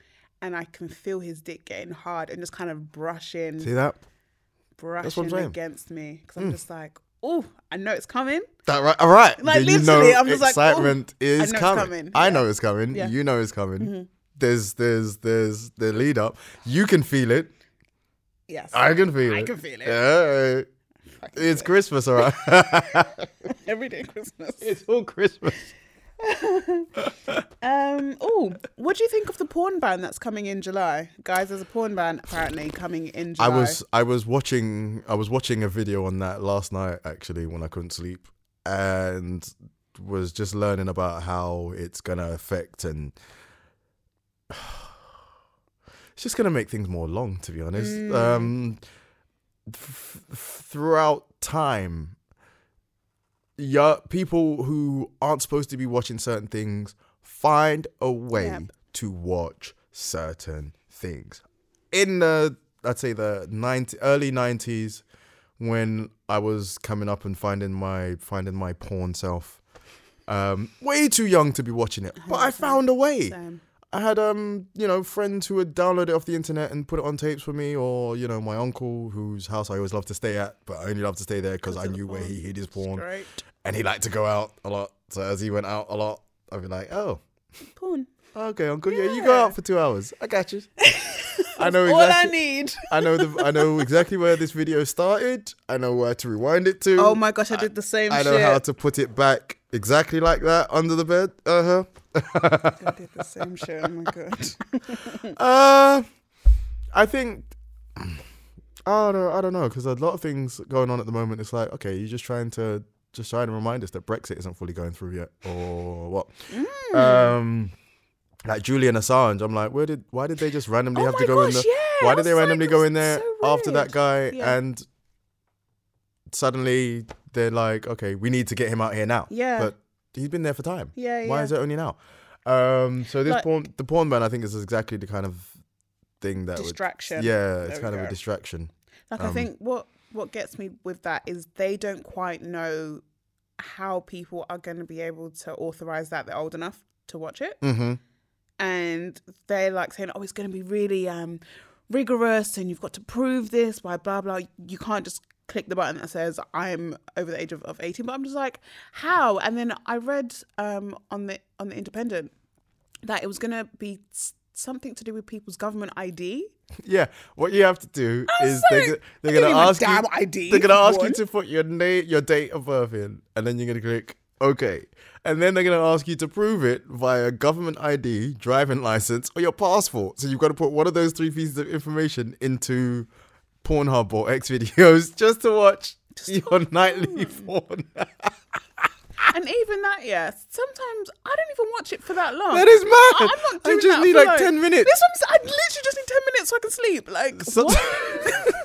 and I can feel his dick getting hard and just kind of brushing See that? brushing against me because I'm just like, oh, I know it's coming. That right? All right. Like, Then literally, I'm just like, oh, excitement I is know it's coming. coming. I Yeah. know it's coming. Yeah. Mm-hmm. You know it's coming. There's there's there's the lead up. You can feel it. Yes. I can feel I it. I can feel it. Yeah. It's Christmas, all right. Every day Christmas. it's all Christmas. Um. Oh, what do you think of the porn ban that's coming in July, guys? There's a porn ban apparently coming in July. I was I was watching I was watching a video on that last night actually when I couldn't sleep and was just learning about how it's gonna affect and it's just gonna make things more long to be honest. Um, f- f- throughout time, yeah, people who aren't supposed to be watching certain things find a way Yep. to watch certain things. In the I'd say the 90, early nineties, when I was coming up and finding my finding my porn self, um, way too young to be watching it, but I found a way. Same. I had um, you know, friends who would download it off the internet and put it on tapes for me, or you know, my uncle whose house I always loved to stay at, but I only loved to stay there because I knew where he hid his porn, Great. And he liked to go out a lot. So as he went out a lot, I'd be like, oh, Porn. okay, uncle, yeah, you go out for two hours. I got you. I know All I exactly. need. I know the. I know exactly where this video started. I know where to rewind it to. Oh my gosh, I did the same I know shit. how to put it back exactly like that under the bed. Uh huh. I did the same shit. Oh my god. Uh, I think I don't. I don't know because a lot of things going on at the moment. It's like okay, you're just trying to just trying to remind us that Brexit isn't fully going through yet, or what? Mm. Um, like Julian Assange. I'm like, where did? Why did they just randomly Oh have to go in there? yeah, why did they was like, randomly go in there so after that guy Yeah. and suddenly they're like, okay, we need to get him out here now. Yeah. but he's been there for time. Yeah, Why yeah. is it only now? Um, so this Like- porn, the porn ban, I think is exactly the kind of thing that would- Distraction. yeah, There it's kind of a distraction. Like Um, I think what what gets me with that is they don't quite know how people are going to be able to authorize that they're old enough to watch it, Mm-hmm. and they're like saying, "Oh, it's going to be really um rigorous, and you've got to prove this by blah blah." You can't just click the button that says I'm over the age of, of 18 but I'm just like how and then I read um on the on the independent that it was going to be something to do with people's government ID Yeah, what you have to do is sorry, they, they're gonna ask you. ID They're gonna ask you to put your name, your date of birth in, and then you're gonna click OK, and then they're gonna ask you to prove it via government ID, driving license, or your passport. So you've got to put one of those three pieces of information into Pornhub or X videos just to watch your nightly porn. and even that, yeah. Sometimes I don't even watch it for that long. That is mad. I, am not doing I just that need for like 10 minutes. This one's. I literally just need ten minutes so I can sleep. Like So- what?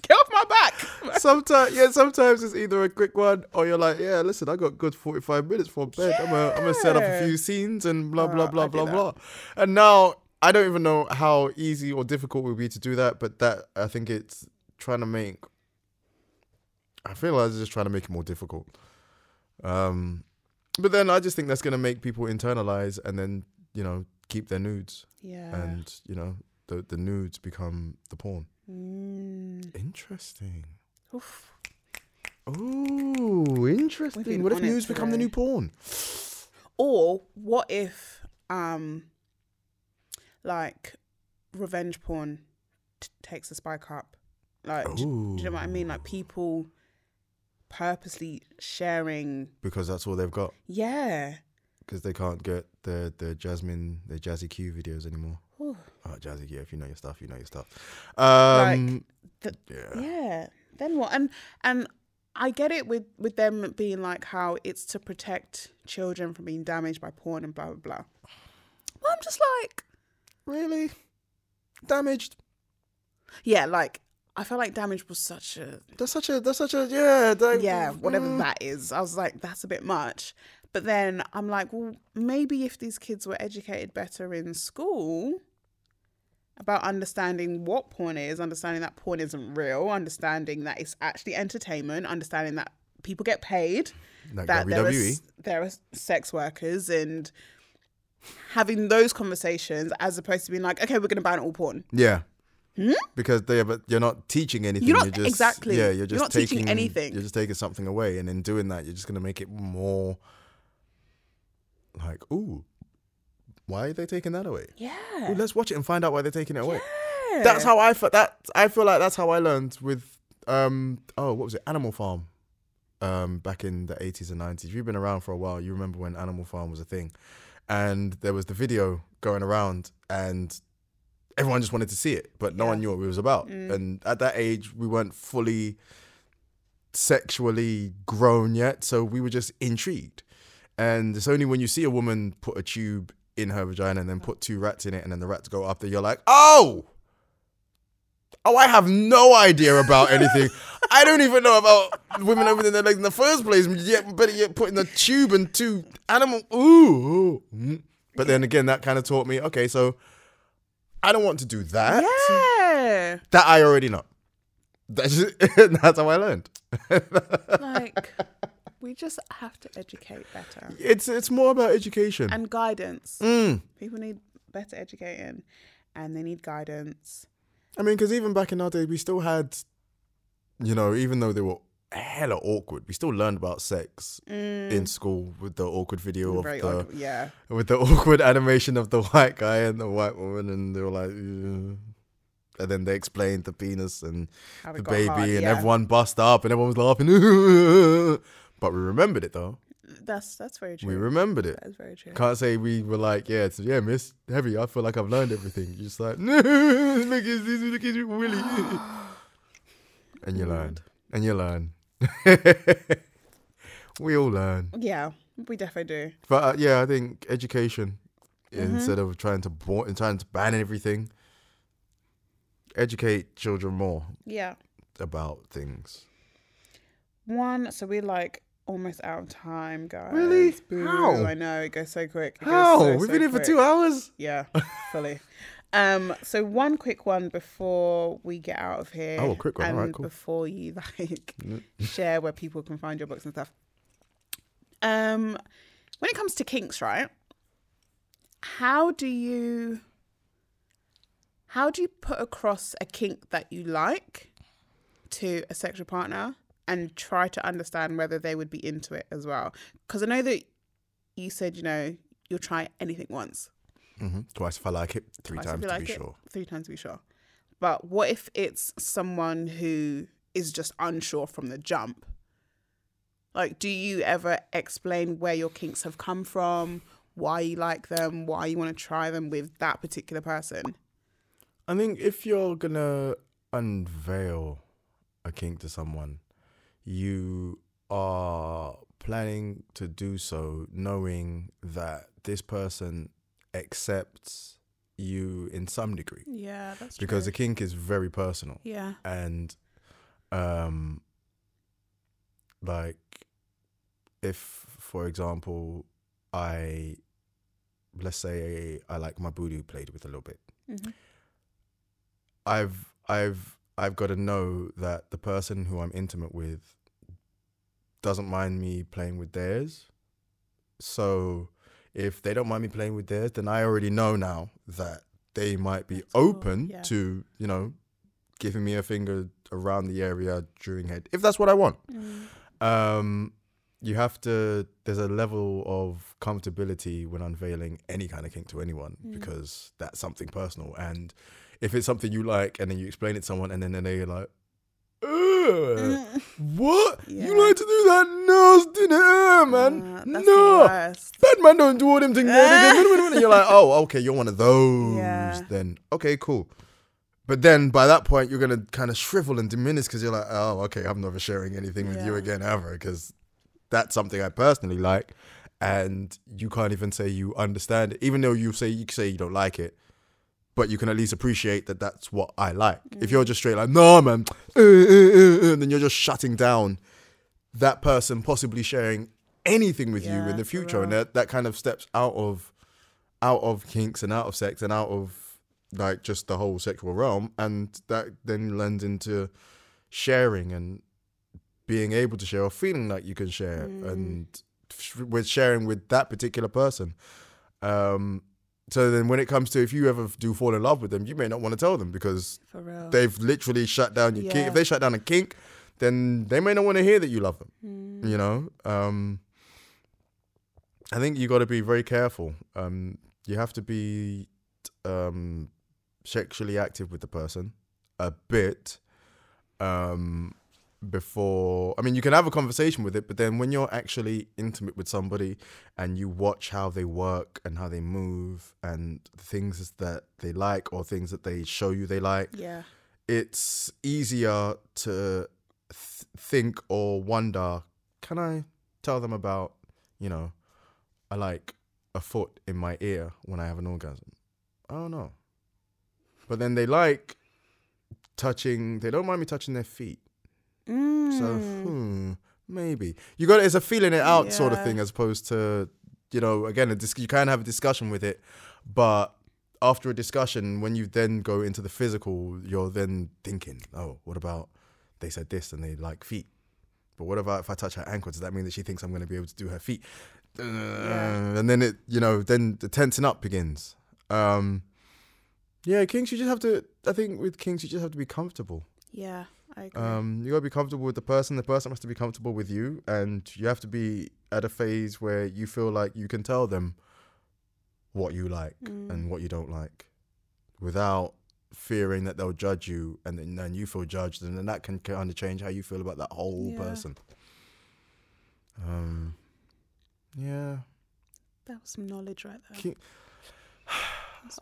Get off my back. sometimes, yeah, sometimes it's either a quick one or you're like, yeah, listen, I got good 45 minutes for bed. I'm gonna, I'm gonna set up a few scenes and blah blah blah blah blah. And now I don't even know how easy or difficult it would be to do that, but that I think it's trying to make. I feel like it's just trying to make it more difficult. Um, but then I just think that's gonna make people internalize and then you know keep their nudes Yeah. and you know the the nudes become the porn. Mm, Interesting. oof. Oh, interesting. What if news become the new porn? Or what if, um, like, revenge porn t- takes a spike up? Like, do, do you know what I mean? Like people purposely sharing. Because that's all they've got. Yeah. Because they can't get the the Jasmine, the Jazzy Q videos anymore. Ooh. Oh, Jazzy Q. If you know your stuff, you know your stuff. Um, the- yeah. Yeah. Then what? And and I get it with with them being like how it's to protect children from being damaged by porn and blah blah blah. Well, I'm just like, Really? Damaged. yeah, like I felt like damage was such a That's such a. That's such a. Yeah. That, yeah, whatever mm. that is. I was like, that's a bit much. But then I'm like, well, maybe if these kids were educated better in school about understanding what porn is, understanding that porn isn't real, understanding that it's actually entertainment, understanding that people get paid, Like that there are, there are sex workers, and having those conversations as opposed to being like, okay, we're going to ban all porn. Yeah. Because they, but you're not teaching anything. You're not- just, exactly. Yeah, You're just you're just not teaching taking anything. You're just taking something away, and in doing that, you're just gonna make it more like, ooh, why are they taking that away? Yeah. Ooh, let's watch it and find out why they're taking it away. Yeah. That's how I felt. That I feel like that's how I learned with um oh what was it Animal Farm, um back in the eighties and nineties. If you've been around for a while, you remember when Animal Farm was a thing, and there was the video going around, and everyone just wanted to see it, but no Yeah. one knew what it was about. And at that age, we weren't fully sexually grown yet, so we were just intrigued. And it's only when you see a woman put a tube in her vagina and then put two rats in it, and then the rats go there, you're like, oh, oh, I have no idea about anything. I don't even know about women opening their legs in the first place. Yet, better yet, putting a tube and two animal. Ooh, ooh, mm. but then again, that kind of taught me. Okay, so I don't want to do that. Yeah. That I already know. That's just, that's how I learned. like we just have to educate better It's it's more about education. and guidance Mm. people need better educating and they need guidance I mean, because even back in our day, we still had, you know, even though they were hella awkward, we still learned about sex in school with the awkward video of Mm. very the odd yeah with the awkward animation of the white guy and the white woman, and they were like, "Ugh." and then they explained the penis and the baby, hard, and yeah. everyone bust up, and everyone was laughing. but we remembered it though. that's that's very true We remembered it. that is very true Can't say we were like, yeah, it's, yeah, Miss Heavy. I feel like I've learned everything. You're just like, no, look at this, look at Willie, and you learn, and you learn. we all learn, yeah we definitely do but uh, yeah, I think education Mm-hmm. instead of trying to bo- and trying to ban everything, educate children more yeah about things. one so we're like almost out of time guys Really? Boo. How? i know it goes so quick It How so, we've so been here for two hours. Yeah, fully. Um, so one quick one before we get out of here. Oh, a quick one. And cool. before you like share where people can find your books and stuff. Um, when it comes to kinks, right? How do you how do you put across a kink that you like to a sexual partner and try to understand whether they would be into it as well? Because I know that you said, you know, you'll try anything once. Hmm Twice if I like it, three Twice times to like be it, sure. Three times to be sure. But what if it's someone who is just unsure from the jump? Like, do you ever explain where your kinks have come from, why you like them, why you want to try them with that particular person? I think if you're gonna unveil a kink to someone, you are planning to do so knowing that this person accepts you in some degree. Yeah, that's because the true. kink is very personal. Yeah, and um like if for example i let's say i like my booty played with a little bit. Mhm. i've i've i've got to know that the person who i'm intimate with doesn't mind me playing with theirs. So if they don't mind me playing with theirs then i already know now that they might be That's cool, open yeah. to you know giving me a finger around the area during head if that's what i want Mm. um you have to there's a level of comfortability when unveiling any kind of kink to anyone Mm. because that's something personal and if it's something you like and then you explain it to someone and then, then they're like "Ugh, what Yeah. you like to do that nasty uh, man Uh, no worst. bad man don't do all them things man." and you're like oh okay you're one of those Yeah. then okay cool but then by that point you're gonna kind of shrivel and diminish because you're like oh okay i'm never sharing anything with you again ever because that's something i personally like and you can't even say you understand it even though you say you say you don't like it but you can at least appreciate that that's what i like. If you're just straight like no man uh, uh, uh, uh," then you're just shutting down that person possibly sharing anything with you in the future and that, that kind of steps out of out of kinks and out of sex and out of like just the whole sexual realm and that then lends into sharing and being able to share or feeling like you can share Mm. and sh- with sharing with that particular person. Um so then when it comes to if you ever do fall in love with them you may not want to tell them because they've literally shut down your kink. If they shut down a kink then they may not want to hear that you love them Mm. you know? Um i think you got to be very careful. Um you have to be um sexually active with the person a bit. Um before i mean you can have a conversation with it but then when you're actually intimate with somebody and you watch how they work and how they move and things that they like or things that they show you they like Yeah. it's easier to th- think or wonder can i tell them about you know i like a foot in my ear when i have an orgasm? I don't know. But then they like touching they don't mind me touching their feet Mm. so hmm, maybe. You got it's a feeling it out sort of thing as opposed to you know again a dis- you can have a discussion with it but after a discussion when you then go into the physical you're then thinking oh what about they said this and they like feet? But what about if I touch her ankle? Does that mean that she thinks I'm going to be able to do her feet? Uh, and then it you know then the tensing up begins. Um yeah kings you just have to I think with kings you just have to be comfortable. Yeah. Um, you gotta be comfortable with the person. The person has to be comfortable with you, and you have to be at a phase where you feel like you can tell them what you like Mm. and what you don't like, without fearing that they'll judge you, and then, then you feel judged, and then that can kind of change how you feel about that whole Yeah. person. Um, yeah, that was some knowledge right there.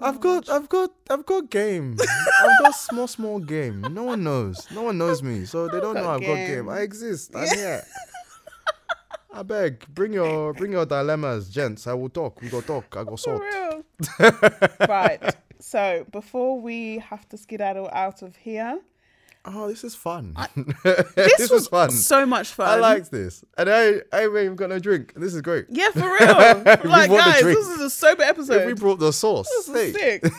I've got. I've got, I've got game. I've got small, small game. No one knows. No one knows me, so they don't know I've got game. I exist. I'm here. I beg, bring your, bring your dilemmas, gents. I will talk. We go talk. I go sort. right. So before we have to skedaddle out of here, Oh, this is fun. this, this, was fun. so much fun. I liked this, and I, I ain't even got no drink. This is great. Yeah, for real. like, guys, this is a sober If episode. we brought the sauce, This is hey. sick.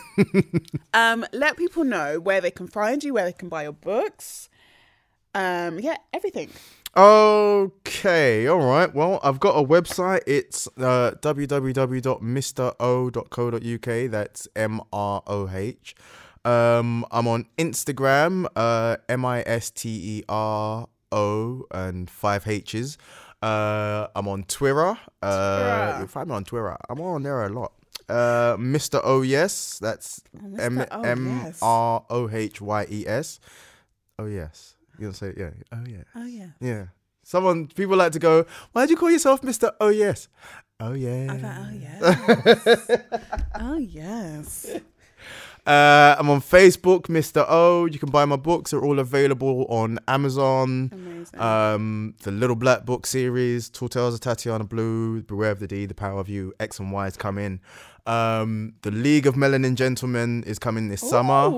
um, let people know where they can find you, where they can buy your books. Um, yeah, everything. Okay, all right. Well, I've got a website. It's uh, www.mro.co.uk. That's M R O H. Um, I'm on Instagram, uh, M I S T E R O, and five H's. Uh, I'm on Twitter. Uh, you'll find me on Twitter. I'm on there a lot. Uh, Mr. O yes, that's Mr. M Oh, yes. R O H Y E S. Oh yes, you don't say it, yeah. Oh yeah. Oh yeah. Yeah. Someone people like to go, why do you call yourself Mr. Oh yes? Oh yeah. Thought, oh yes. oh yes. Uh, I'm on Facebook, Mr. O. You can buy my books; they're all available on Amazon. Amazing. Um, the Little Black Book series, Tall Tales of Tatiana Blue, Beware of the D, The Power of You, X and Y is coming. Um, the League of Melanin Gentlemen is coming this summer.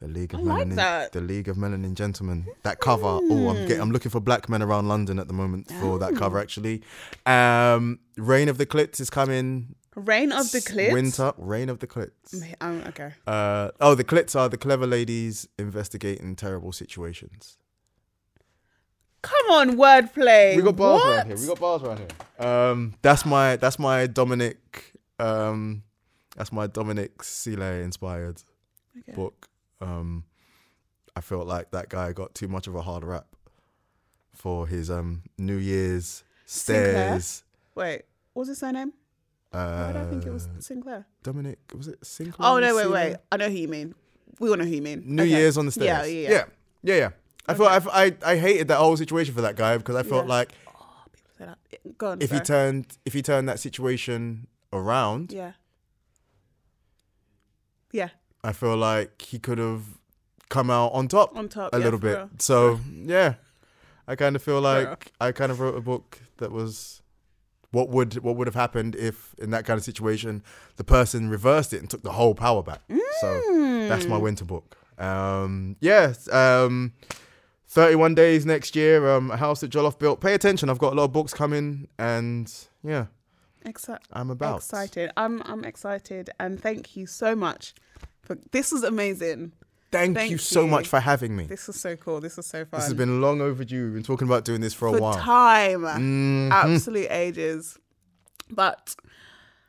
The League of I like Melanin, that. the League of Melanin Gentlemen. That cover. Oh, I'm getting, I'm looking for black men around London at the moment for that cover. Actually, um, Reign of the Clits is coming. Reign of the Clips. Winter. Reign of the Clits. Um, okay. Uh, oh, the Clits are the clever ladies investigating terrible situations. Come on, wordplay. We got bars what? around here. We got bars around here. Um, that's my that's my Dominic. Um, that's my Dominic Sile inspired Okay. book. Um, I felt like that guy got too much of a hard rap for his um New Year's Sinclair? stairs. Wait, what's his surname? Why did I think it was Uh, Sinclair? Dominic. Was it Sinclair? Oh no, wait, wait. I know who you mean. We all know who you mean. New Okay. Year's on the stairs. Yeah, yeah, yeah. yeah, yeah. yeah. I felt I, I I hated that whole situation for that guy because I felt Yeah. like Say that. Go on. if he turned if he turned that situation around, Yeah. Yeah. I feel like he could have come out on top On top. a yeah, little bit. real. So yeah, I kind of feel like I kind of wrote a book that was what would what would have happened if in that kind of situation the person reversed it and took the whole power back. So that's Mm. my winter book. Um, yes. Um, 31 days next year. Um, a house that Jollof built. Pay attention. I've got a lot of books coming, and yeah, Exci- I'm about. excited. I'm I'm excited, and thank you so much. For, this was amazing. Thank, Thank you so you. much for having me. This is so cool. This is so fun. This has been long overdue. We've been talking about doing this for, for a while. time. Mhm. Absolute ages. But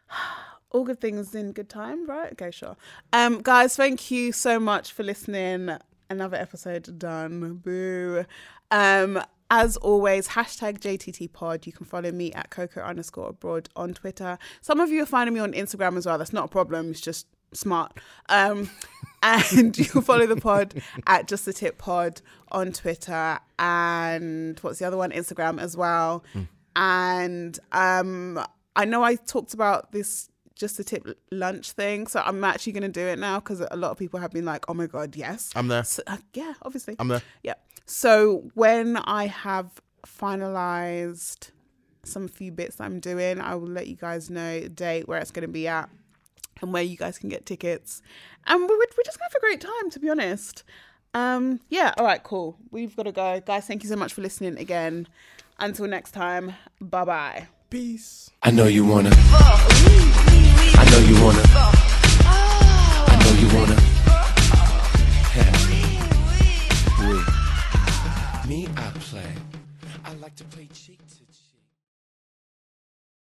all good things in good time, right? Okay, sure. Um, guys, thank you so much for listening. Another episode done. Boo. Um, as always, hashtag JTT pod. You can follow me at Coco underscore abroad on Twitter. Some of you are finding me on Instagram as well. That's not a problem. It's just smart. Um, and you can follow the pod at just the tip pod on Twitter and what's the other one? Instagram as well. And um, I know I talked about this just the tip lunch thing, so I'm actually going to do it now because a lot of people have been like, "Oh my god, yes." I'm there. So, uh, yeah, obviously. I'm there. Yeah. So when I have finalized some few bits that I'm doing, I will let you guys know the date where it's going to be at and where you guys can get tickets. And we're, we're just going to have a great time, to be honest. Um, yeah. All right. Cool. We've got to go, guys. Thank you so much for listening again. Until next time. Bye bye. Peace. I know you wanna. I know you wanna. I know you wanna. Me, I play. I like to play cheek.